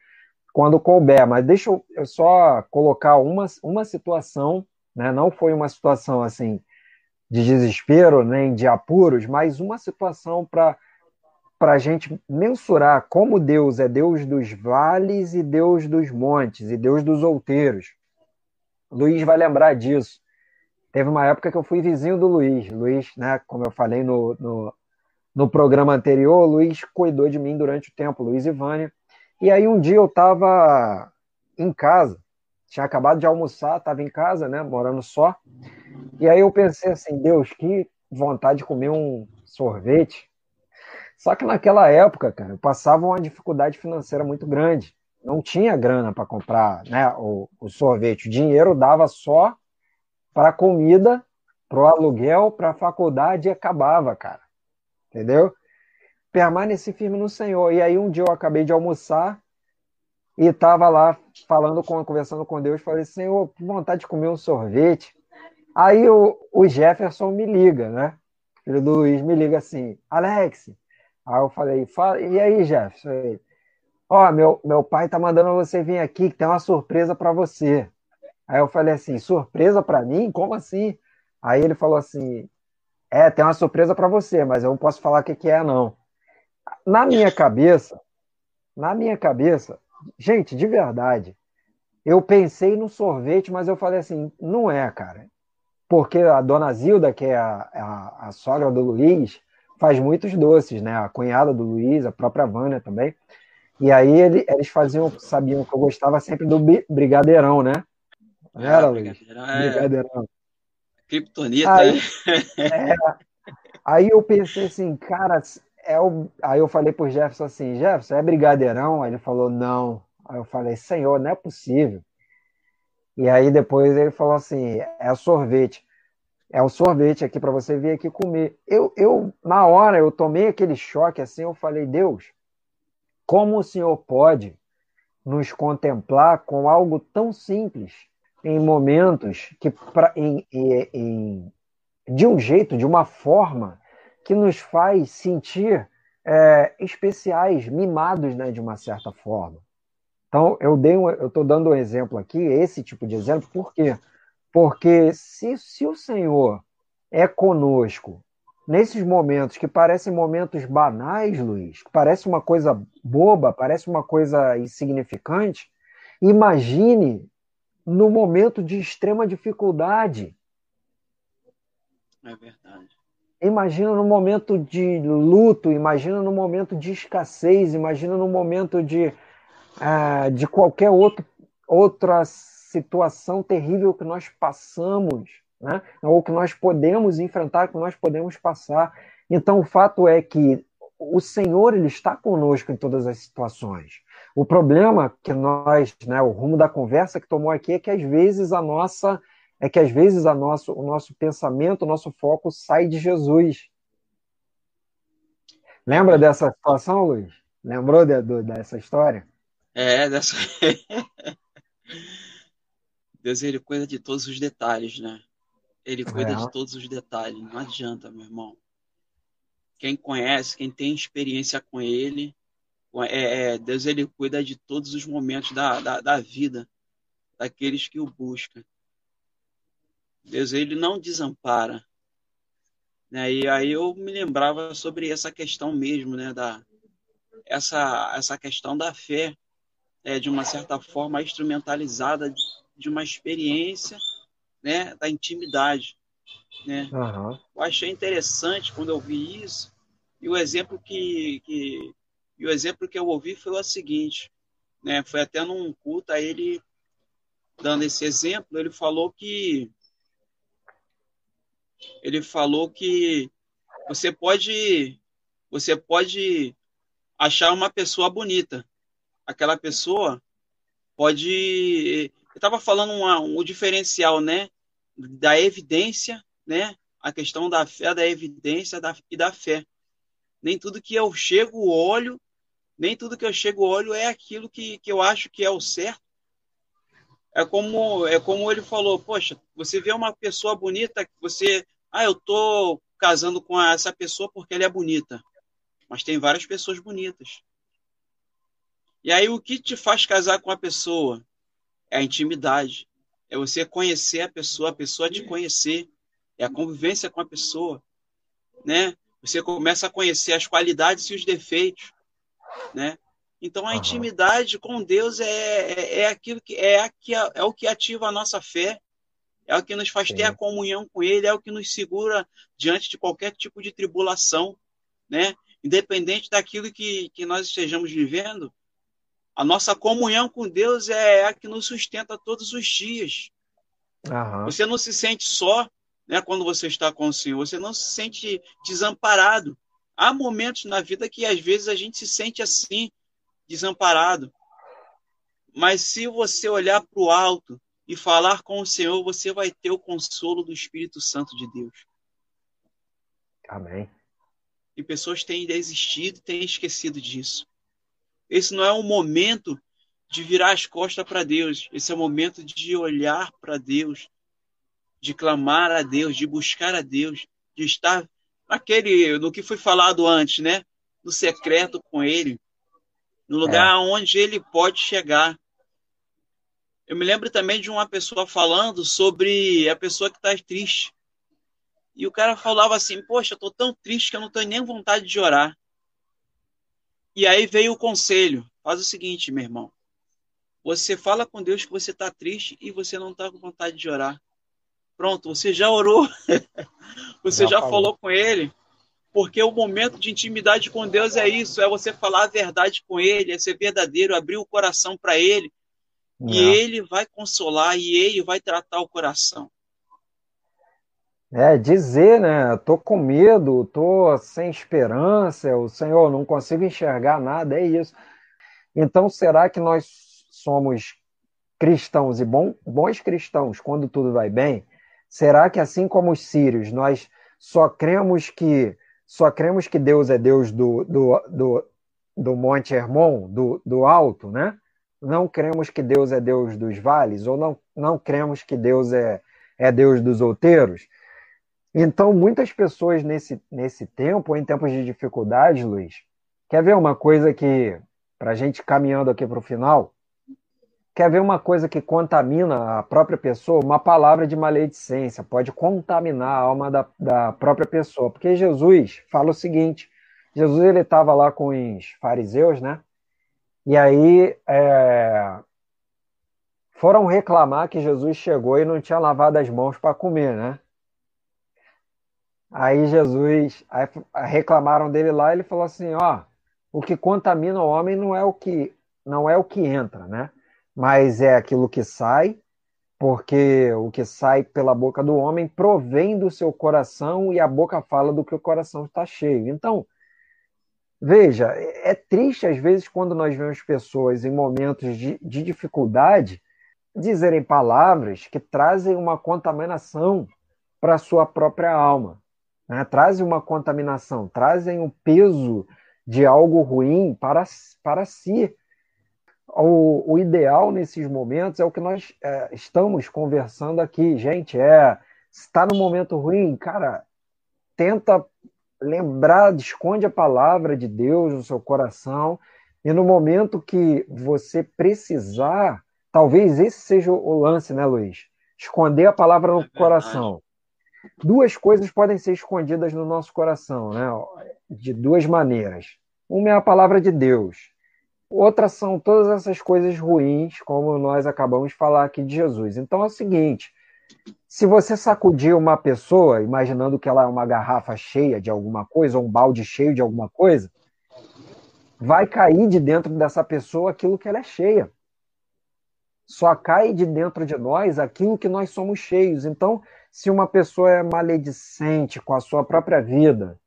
quando couber. Mas deixa eu, só colocar uma, uma situação, né? não foi uma situação assim de desespero nem de apuros, mas uma situação para para a gente mensurar como Deus é Deus dos vales e Deus dos montes e Deus dos outeiros. Luiz vai lembrar disso. Teve uma época que eu fui vizinho do Luiz. Luiz, né, como eu falei no, no, no programa anterior, Luiz cuidou de mim durante o tempo, Luiz e Vânia. E aí um dia eu estava em casa, tinha acabado de almoçar, estava em casa, né, morando só. E aí eu pensei assim, Deus, que vontade de comer um sorvete. Só que naquela época, cara, eu passava uma dificuldade financeira muito grande. Não tinha grana para comprar né, o, o sorvete. O dinheiro dava só para comida, para o aluguel, para a faculdade e acabava, cara. Entendeu? Permaneci firme no Senhor. E aí um dia eu acabei de almoçar e estava lá falando com, conversando com Deus, falei, Senhor, que vontade de comer um sorvete. Aí o, o Jefferson me liga, né? Filho do Luiz me liga assim, Alex. Aí eu falei, Fala, e aí, Jefferson? Ó, oh, meu, meu pai tá mandando você vir aqui, que tem uma surpresa para você. Aí eu falei assim, surpresa para mim? Como assim? Aí ele falou assim, é, tem uma surpresa para você, mas eu não posso falar o que, que é, não. Na minha cabeça, na minha cabeça, gente, de verdade, eu pensei no sorvete, mas eu falei assim, não é, cara. Porque a dona Zilda, que é a, a, a sogra do Luiz, faz muitos doces, né? A cunhada do Luiz, a própria Vânia também. E aí ele, eles faziam, sabiam que eu gostava sempre do brigadeirão, né? Não era, Luiz? É... Brigadeirão. Kryptonita. Aí, [LAUGHS] é, aí eu pensei assim, cara, é o... aí eu falei pro Jefferson assim, Jefferson, é brigadeirão? Aí ele falou, não. Aí eu falei, senhor, não é possível. E aí depois ele falou assim, é sorvete. É o sorvete aqui para você vir aqui comer. Eu, eu, na hora, eu tomei aquele choque assim, eu falei, Deus, como o Senhor pode nos contemplar com algo tão simples? em momentos que pra, em, em, em, de um jeito, de uma forma que nos faz sentir é, especiais, mimados, né, de uma certa forma. Então, eu dei um, eu estou dando um exemplo aqui, esse tipo de exemplo, por quê? Porque se, se o Senhor é conosco nesses momentos que parecem momentos banais, Luiz, que parece uma coisa boba, parece uma coisa insignificante, imagine no momento de extrema dificuldade. É verdade. Imagina no momento de luto, imagina no momento de escassez, imagina no momento de, uh, de qualquer outro, outra situação terrível que nós passamos, né? ou que nós podemos enfrentar, que nós podemos passar. Então, o fato é que o Senhor ele está conosco em todas as situações. O problema que nós, né, o rumo da conversa que tomou aqui é que às vezes a nossa é que às vezes a nosso, o nosso pensamento, o nosso foco sai de Jesus. Lembra dessa situação, Luiz? Lembrou de, de, dessa história? É, dessa. [LAUGHS] Deus ele cuida de todos os detalhes, né? Ele cuida é. de todos os detalhes. Não adianta, meu irmão. Quem conhece, quem tem experiência com ele, é, é, Deus ele cuida de todos os momentos da, da, da vida daqueles que o buscam. Deus ele não desampara. Né? E aí eu me lembrava sobre essa questão mesmo, né? Da, essa, essa questão da fé. é, de uma certa forma, instrumentalizada de uma experiência né, da intimidade. Né? Uhum. Eu achei interessante quando eu vi isso, e o exemplo que, que, e o exemplo que eu ouvi foi o seguinte, né, foi até num culto, aí ele, dando esse exemplo, ele falou que ele falou que você pode você pode achar uma pessoa bonita. Aquela pessoa pode. Eu estava falando uma, um diferencial, né? Da evidência, né? A questão da fé, da evidência da, e da fé. Nem tudo que eu chego, olho, nem tudo que eu chego, olho é aquilo que, que eu acho que é o certo. É como, é como ele falou, poxa, você vê uma pessoa bonita, você, ah, eu tô casando com essa pessoa porque ela é bonita mas tem várias pessoas bonitas. E aí o que te faz casar com a pessoa? É a intimidade. É você conhecer a pessoa, a pessoa te conhecer. É a convivência com a pessoa, né? Você começa a conhecer as qualidades e os defeitos, né? Então a uhum. intimidade com Deus é, é, é, aquilo que é, é o que ativa a nossa fé, é o que nos faz Sim. ter a comunhão com Ele, é o que nos segura diante de qualquer tipo de tribulação, né? independente daquilo que, que nós estejamos vivendo, a nossa comunhão com Deus é a que nos sustenta todos os dias. Uhum. Você não se sente só né, quando você está com o Senhor, você não se sente desamparado. Há momentos na vida que às vezes a gente se sente assim, desamparado. Mas se você olhar para o alto e falar com o Senhor, você vai ter o consolo do Espírito Santo de Deus. Amém. E pessoas têm desistido, têm esquecido disso. Esse não é o momento de virar as costas para Deus. Esse é o momento de olhar para Deus, de clamar a Deus, de buscar a Deus, de estar naquele, no que foi falado antes, né? No secreto com Ele, no lugar é. onde Ele pode chegar. Eu me lembro também de uma pessoa falando sobre a pessoa que está triste. E o cara falava assim: Poxa, eu tô tão triste que eu não tenho nem vontade de orar. E aí veio o conselho: Faz o seguinte, meu irmão. Você fala com Deus que você está triste e você não está com vontade de orar. Pronto, você já orou. [LAUGHS] você já, já falou. falou com Ele. Porque o momento de intimidade com Deus é isso: é você falar a verdade com Ele, é ser verdadeiro, abrir o coração para Ele. Não. E Ele vai consolar e Ele vai tratar o coração. É, dizer, né? Tô com medo, tô sem esperança, o Senhor não consigo enxergar nada, é isso. Então, será que nós somos cristãos e bom, bons cristãos quando tudo vai bem? Será que assim como os sírios, nós só cremos que só cremos que Deus é Deus do, do, do, do Monte Hermon, do, do alto, né? Não cremos que Deus é Deus dos vales, ou não, não cremos que Deus é, é Deus dos outeiros? Então, muitas pessoas nesse, nesse tempo, em tempos de dificuldade, Luiz, quer ver uma coisa que, para a gente caminhando aqui para o final, quer ver uma coisa que contamina a própria pessoa? Uma palavra de maledicência pode contaminar a alma da, da própria pessoa. Porque Jesus fala o seguinte: Jesus ele estava lá com os fariseus, né? E aí é, foram reclamar que Jesus chegou e não tinha lavado as mãos para comer, né? Aí Jesus, aí reclamaram dele lá, ele falou assim, ó, o que contamina o homem não é o que não é o que entra, né? Mas é aquilo que sai, porque o que sai pela boca do homem provém do seu coração e a boca fala do que o coração está cheio. Então, veja, é triste às vezes quando nós vemos pessoas em momentos de, de dificuldade dizerem palavras que trazem uma contaminação para a sua própria alma né? trazem uma contaminação, trazem um peso de algo ruim para, para si. O, o ideal nesses momentos é o que nós é, estamos conversando aqui, gente. É está no momento ruim, cara, tenta lembrar, esconde a palavra de Deus no seu coração e no momento que você precisar, talvez esse seja o lance, né, Luiz? Esconder a palavra no é coração duas coisas podem ser escondidas no nosso coração, né? De duas maneiras. Uma é a palavra de Deus. Outras são todas essas coisas ruins, como nós acabamos de falar aqui de Jesus. Então é o seguinte: se você sacudir uma pessoa, imaginando que ela é uma garrafa cheia de alguma coisa, ou um balde cheio de alguma coisa, vai cair de dentro dessa pessoa aquilo que ela é cheia. Só cai de dentro de nós aquilo que nós somos cheios. Então, se uma pessoa é maledicente com a sua própria vida,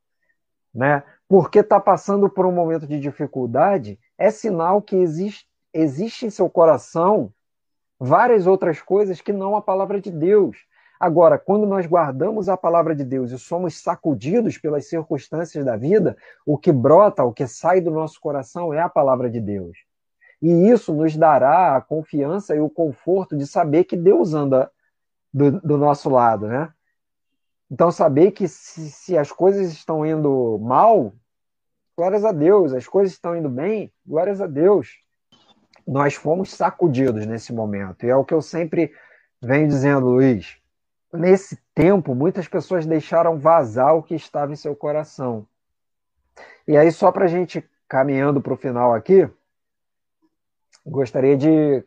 né, porque está passando por um momento de dificuldade, é sinal que existe, existe em seu coração várias outras coisas que não a palavra de Deus. Agora, quando nós guardamos a palavra de Deus e somos sacudidos pelas circunstâncias da vida, o que brota, o que sai do nosso coração é a palavra de Deus. E isso nos dará a confiança e o conforto de saber que Deus anda do, do nosso lado, né? Então, saber que se, se as coisas estão indo mal, glórias a Deus, as coisas estão indo bem, glórias a Deus. Nós fomos sacudidos nesse momento. E é o que eu sempre venho dizendo, Luiz nesse tempo, muitas pessoas deixaram vazar o que estava em seu coração. E aí, só para a gente caminhando para o final aqui, gostaria de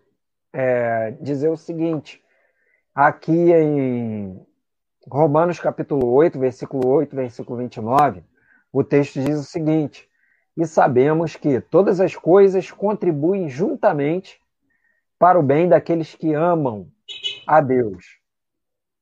é, dizer o seguinte: aqui em Romanos capítulo 8, versículo 8, versículo 29, o texto diz o seguinte: E sabemos que todas as coisas contribuem juntamente para o bem daqueles que amam a Deus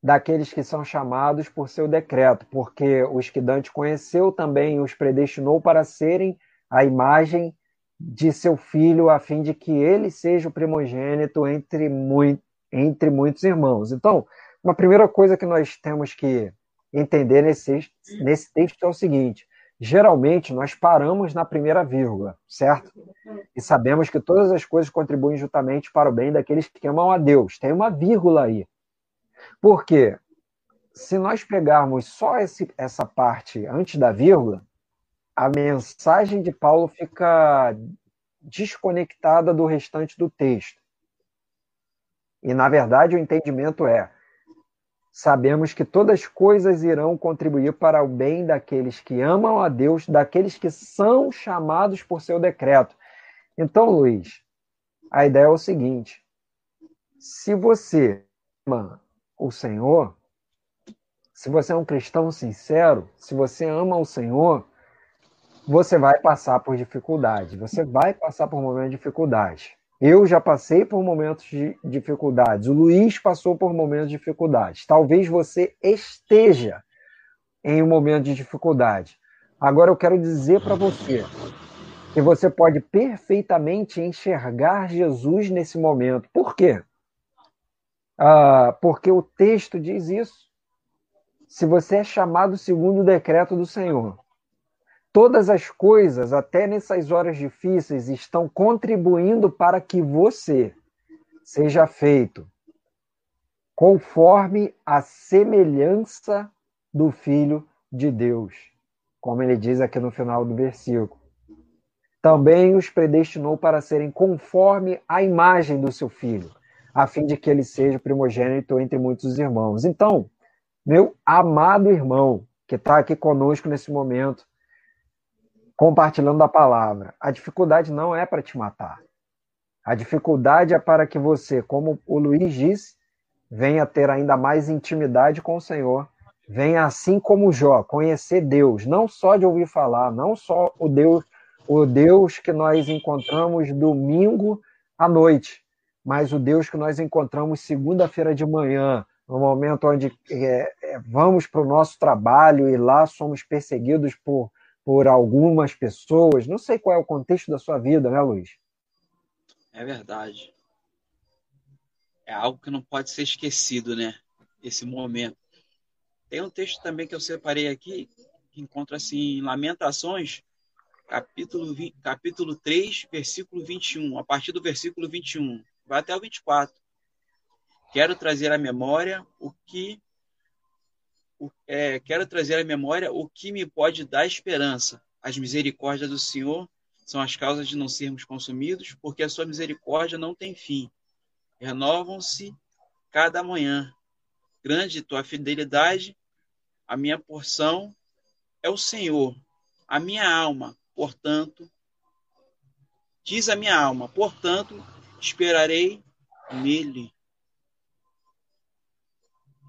daqueles que são chamados por seu decreto, porque os que Dante conheceu também os predestinou para serem a imagem de seu filho, a fim de que ele seja o primogênito entre, muito, entre muitos irmãos. Então, uma primeira coisa que nós temos que entender nesse, nesse texto é o seguinte: geralmente nós paramos na primeira vírgula, certo? E sabemos que todas as coisas contribuem juntamente para o bem daqueles que amam a Deus. Tem uma vírgula aí. Porque se nós pegarmos só esse, essa parte antes da vírgula, a mensagem de Paulo fica desconectada do restante do texto. E, na verdade, o entendimento é: sabemos que todas as coisas irão contribuir para o bem daqueles que amam a Deus, daqueles que são chamados por seu decreto. Então, Luiz, a ideia é o seguinte: se você ama o Senhor, se você é um cristão sincero, se você ama o Senhor, você vai passar por dificuldade, você vai passar por momentos de dificuldade. Eu já passei por momentos de dificuldades, o Luiz passou por momentos de dificuldades. Talvez você esteja em um momento de dificuldade. Agora eu quero dizer para você que você pode perfeitamente enxergar Jesus nesse momento. Por quê? Ah, porque o texto diz isso. Se você é chamado segundo o decreto do Senhor, todas as coisas, até nessas horas difíceis, estão contribuindo para que você seja feito conforme a semelhança do Filho de Deus, como ele diz aqui no final do versículo. Também os predestinou para serem conforme a imagem do seu Filho a fim de que ele seja primogênito entre muitos irmãos. Então, meu amado irmão, que está aqui conosco nesse momento, compartilhando a palavra, a dificuldade não é para te matar. A dificuldade é para que você, como o Luiz disse, venha ter ainda mais intimidade com o Senhor, venha assim como Jó, conhecer Deus, não só de ouvir falar, não só o Deus, o Deus que nós encontramos domingo à noite, mas o Deus que nós encontramos segunda-feira de manhã, no momento onde é, é, vamos para o nosso trabalho e lá somos perseguidos por, por algumas pessoas. Não sei qual é o contexto da sua vida, né, Luiz? É verdade. É algo que não pode ser esquecido, né? Esse momento. Tem um texto também que eu separei aqui, que encontra assim em Lamentações, capítulo, 20, capítulo 3, versículo 21, a partir do versículo 21 vai até o 24. Quero trazer à memória o que é, quero trazer à memória o que me pode dar esperança. As misericórdias do Senhor são as causas de não sermos consumidos, porque a sua misericórdia não tem fim. Renovam-se cada manhã. Grande tua fidelidade, a minha porção é o Senhor. A minha alma, portanto, diz a minha alma. Portanto, esperarei nele.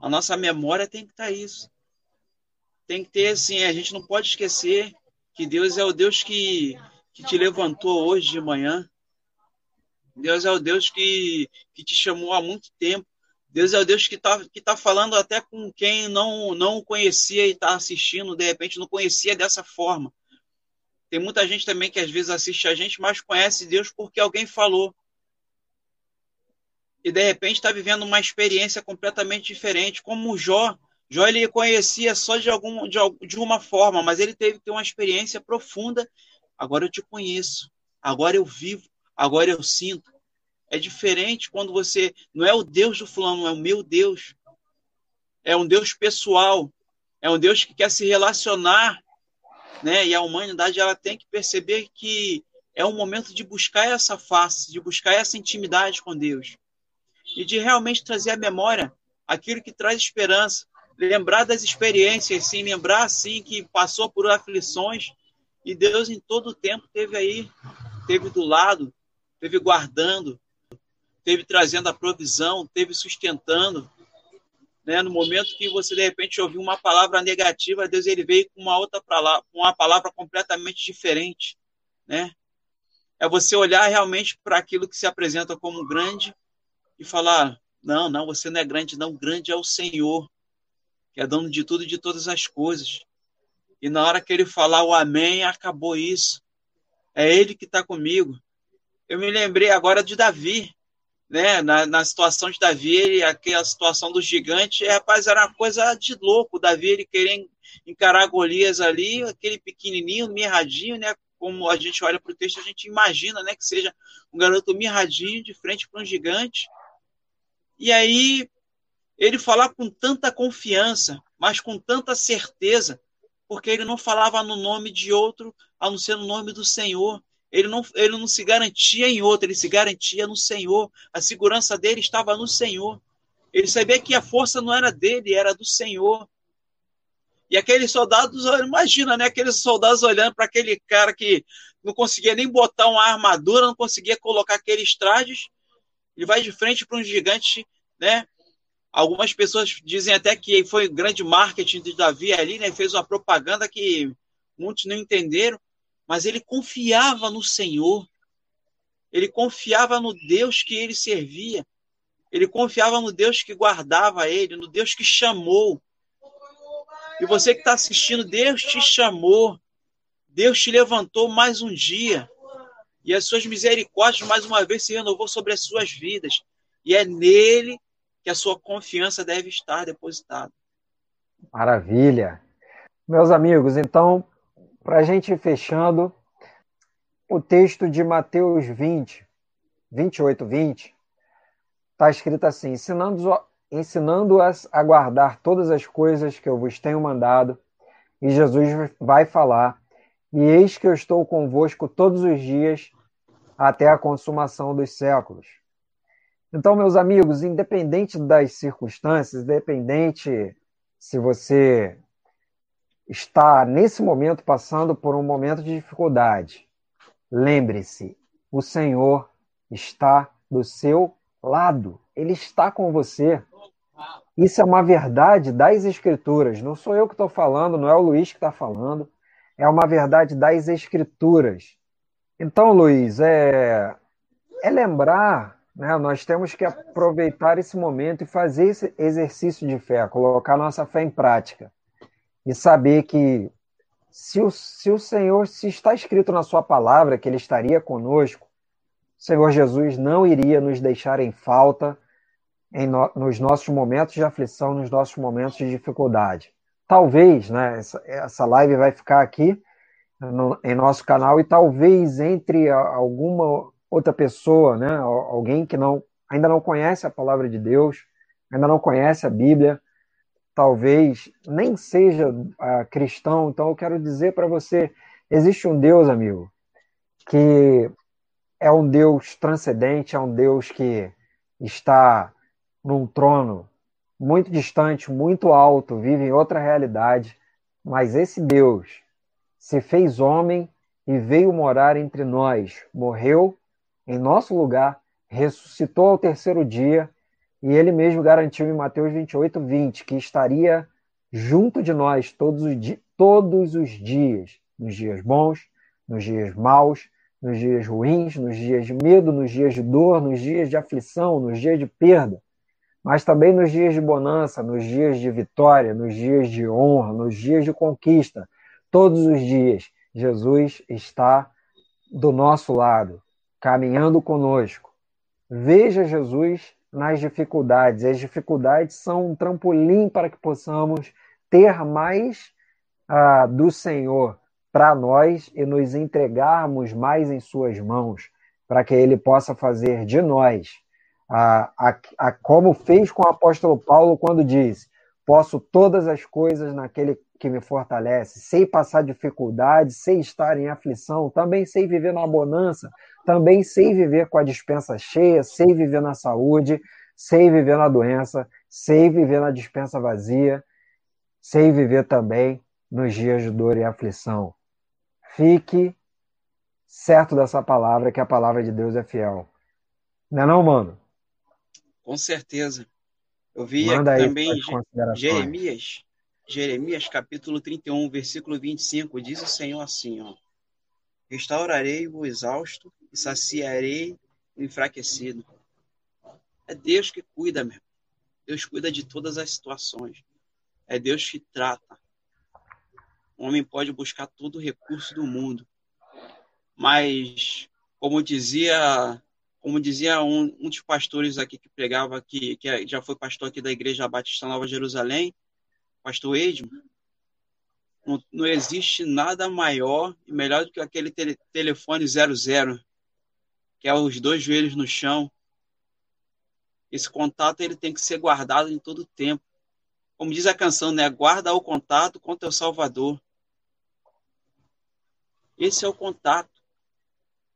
A nossa memória tem que estar tá isso. Tem que ter assim, a gente não pode esquecer que Deus é o Deus que, que te levantou hoje de manhã. Deus é o Deus que, que te chamou há muito tempo. Deus é o Deus que está que tá falando até com quem não, não conhecia e está assistindo, de repente não conhecia dessa forma. Tem muita gente também que às vezes assiste a gente, mas conhece Deus porque alguém falou. E de repente está vivendo uma experiência completamente diferente, como o Jó. Jó ele conhecia só de, algum, de, de uma forma, mas ele teve que ter uma experiência profunda. Agora eu te conheço, agora eu vivo, agora eu sinto. É diferente quando você não é o Deus do fulano, é o meu Deus. É um Deus pessoal, é um Deus que quer se relacionar, né? E a humanidade ela tem que perceber que é um momento de buscar essa face, de buscar essa intimidade com Deus e de realmente trazer à memória aquilo que traz esperança, lembrar das experiências, sim, lembrar assim que passou por aflições e Deus em todo o tempo teve aí, teve do lado, teve guardando, teve trazendo a provisão, teve sustentando. Né? No momento que você de repente ouviu uma palavra negativa, Deus ele veio com uma outra palavra, uma palavra completamente diferente, né? É você olhar realmente para aquilo que se apresenta como grande e falar: não, não, você não é grande, não. Grande é o Senhor, que é dono de tudo e de todas as coisas. E na hora que ele falar o Amém, acabou isso. É Ele que está comigo. Eu me lembrei agora de Davi né, na, na situação de Davi, ele, aquela situação do gigante, rapaz, era uma coisa de louco. Davi, ele querendo encarar Golias ali, aquele pequenininho, mirradinho, né, como a gente olha para o texto, a gente imagina, né, que seja um garoto mirradinho de frente para um gigante. E aí ele falar com tanta confiança, mas com tanta certeza, porque ele não falava no nome de outro, a não ser no nome do Senhor. Ele não, ele não se garantia em outro, ele se garantia no Senhor. A segurança dele estava no Senhor. Ele sabia que a força não era dele, era do Senhor. E aqueles soldados, imagina, né? Aqueles soldados olhando para aquele cara que não conseguia nem botar uma armadura, não conseguia colocar aqueles trajes. Ele vai de frente para um gigante, né? Algumas pessoas dizem até que foi grande marketing de Davi ali, né? Fez uma propaganda que muitos não entenderam mas ele confiava no Senhor, ele confiava no Deus que ele servia, ele confiava no Deus que guardava ele, no Deus que chamou. E você que está assistindo, Deus te chamou, Deus te levantou mais um dia, e as suas misericórdias mais uma vez se renovou sobre as suas vidas, e é nele que a sua confiança deve estar depositada. Maravilha. Meus amigos, então para a gente ir fechando, o texto de Mateus 20, 28, 20, está escrito assim: ensinando-as ensinando a guardar todas as coisas que eu vos tenho mandado. E Jesus vai falar: E eis que eu estou convosco todos os dias até a consumação dos séculos. Então, meus amigos, independente das circunstâncias, independente se você está nesse momento passando por um momento de dificuldade, lembre-se, o Senhor está do seu lado, ele está com você. Isso é uma verdade das Escrituras, não sou eu que estou falando, não é o Luiz que está falando, é uma verdade das Escrituras. Então, Luiz, é, é lembrar, né, nós temos que aproveitar esse momento e fazer esse exercício de fé, colocar nossa fé em prática e saber que se o, se o Senhor, se está escrito na Sua palavra que Ele estaria conosco, o Senhor Jesus não iria nos deixar em falta em no, nos nossos momentos de aflição, nos nossos momentos de dificuldade. Talvez, né, essa, essa live vai ficar aqui no, em nosso canal e talvez entre alguma outra pessoa, né, alguém que não ainda não conhece a palavra de Deus, ainda não conhece a Bíblia, talvez nem seja uh, cristão, então eu quero dizer para você: existe um Deus, amigo, que é um Deus transcendente, é um Deus que está num trono muito distante, muito alto, vive em outra realidade, mas esse Deus se fez homem e veio morar entre nós, morreu em nosso lugar, ressuscitou ao terceiro dia, e ele mesmo garantiu em Mateus 28, 20, que estaria junto de nós todos os, todos os dias, nos dias bons, nos dias maus, nos dias ruins, nos dias de medo, nos dias de dor, nos dias de aflição, nos dias de perda, mas também nos dias de bonança, nos dias de vitória, nos dias de honra, nos dias de conquista. Todos os dias, Jesus está do nosso lado, caminhando conosco. Veja Jesus nas dificuldades. As dificuldades são um trampolim para que possamos ter mais ah, do Senhor para nós e nos entregarmos mais em Suas mãos, para que Ele possa fazer de nós, a, a, a, como fez com o apóstolo Paulo quando disse: Posso todas as coisas naquele que me fortalece, sei passar dificuldades, sei estar em aflição, também sei viver na bonança, também sei viver com a dispensa cheia, sei viver na saúde, sei viver na doença, sei viver na dispensa vazia, sei viver também nos dias de dor e aflição. Fique certo dessa palavra, que a palavra de Deus é fiel. Não é não, mano? Com certeza. Eu vi também Jeremias, Jeremias capítulo 31, versículo 25, diz o Senhor assim, ó: Restaurarei o exausto e saciarei o enfraquecido. É Deus que cuida, meu. Deus cuida de todas as situações. É Deus que trata. O homem pode buscar todo o recurso do mundo, mas como dizia, como dizia um, um dos pastores aqui que pregava aqui, que já foi pastor aqui da Igreja Batista Nova Jerusalém, pastor Edmo, não, não, existe nada maior e melhor do que aquele tele, telefone 00, que é os dois joelhos no chão. Esse contato ele tem que ser guardado em todo o tempo. Como diz a canção, né? Guarda o contato com teu Salvador. Esse é o contato.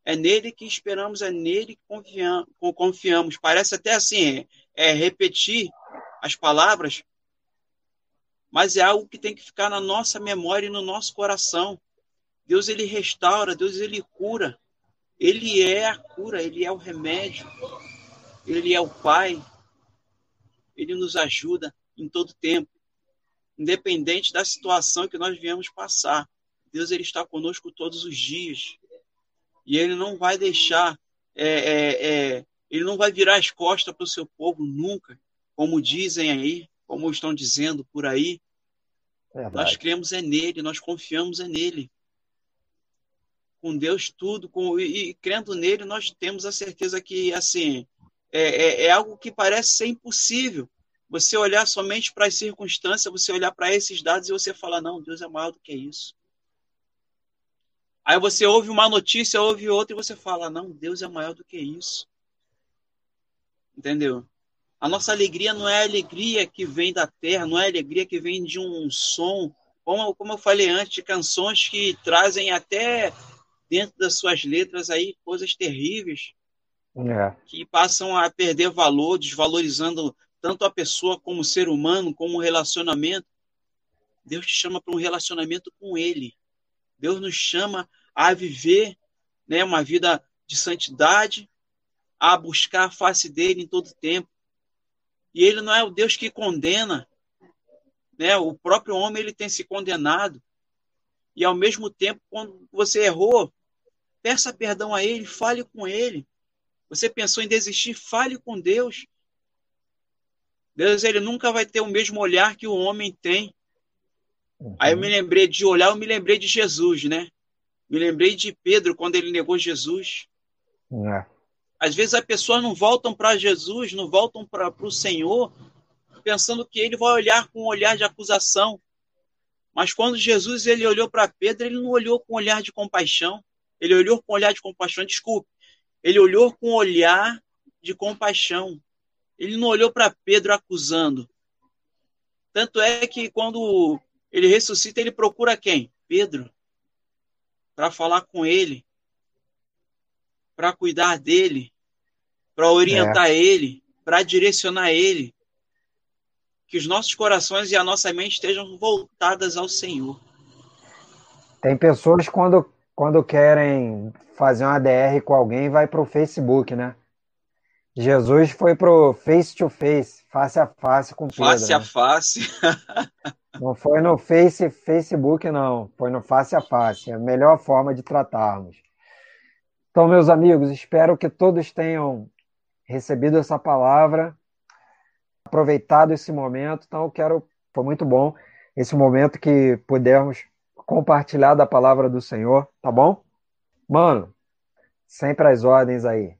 É nele que esperamos, é nele que confiamos. Parece até assim, é, é repetir as palavras, mas é algo que tem que ficar na nossa memória e no nosso coração. Deus ele restaura, Deus ele cura. Ele é a cura, ele é o remédio. Ele é o Pai. Ele nos ajuda em todo tempo, independente da situação que nós viemos passar. Deus ele está conosco todos os dias. E ele não vai deixar, é, é, é, ele não vai virar as costas para o seu povo nunca, como dizem aí, como estão dizendo por aí. Verdade. Nós cremos é nele, nós confiamos é nele. Com Deus tudo, com, e, e crendo nele, nós temos a certeza que assim é, é, é algo que parece ser impossível. Você olhar somente para as circunstâncias, você olhar para esses dados e você falar, não, Deus é maior do que isso. Aí você ouve uma notícia, ouve outra e você fala, não, Deus é maior do que isso. Entendeu? A nossa alegria não é a alegria que vem da terra, não é a alegria que vem de um som, como, como eu falei antes, de canções que trazem até dentro das suas letras aí coisas terríveis, é. que passam a perder valor, desvalorizando tanto a pessoa como o ser humano, como o relacionamento. Deus te chama para um relacionamento com Ele. Deus nos chama a viver né, uma vida de santidade, a buscar a face dele em todo tempo. E ele não é o Deus que condena, né? O próprio homem ele tem se condenado. E ao mesmo tempo, quando você errou, peça perdão a ele, fale com ele. Você pensou em desistir, fale com Deus. Deus ele nunca vai ter o mesmo olhar que o homem tem. Uhum. Aí eu me lembrei de olhar, eu me lembrei de Jesus, né? Me lembrei de Pedro quando ele negou Jesus. É. Às vezes as pessoas não voltam para Jesus, não voltam para o Senhor, pensando que ele vai olhar com um olhar de acusação. Mas quando Jesus ele olhou para Pedro, ele não olhou com um olhar de compaixão. Ele olhou com um olhar de compaixão, desculpe. Ele olhou com um olhar de compaixão. Ele não olhou para Pedro acusando. Tanto é que quando ele ressuscita, ele procura quem? Pedro. Para falar com ele. Para cuidar dele para orientar é. ele, para direcionar ele. Que os nossos corações e a nossa mente estejam voltadas ao Senhor. Tem pessoas quando quando querem fazer uma DR com alguém, vai para o Facebook, né? Jesus foi pro face to face, face a face com Pedro. Face né? a face. [LAUGHS] Não foi no face, Facebook, não. Foi no face a face. É a melhor forma de tratarmos. Então, meus amigos, espero que todos tenham recebido essa palavra, aproveitado esse momento. Então, eu quero. Foi muito bom esse momento que pudermos compartilhar da palavra do Senhor, tá bom? Mano, sempre as ordens aí.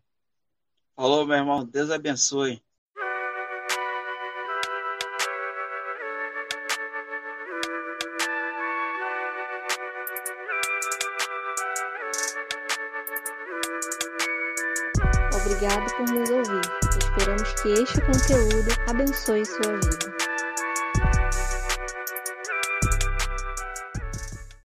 Falou, meu irmão. Deus abençoe. Obrigado por nos ouvir. Esperamos que este conteúdo abençoe sua vida.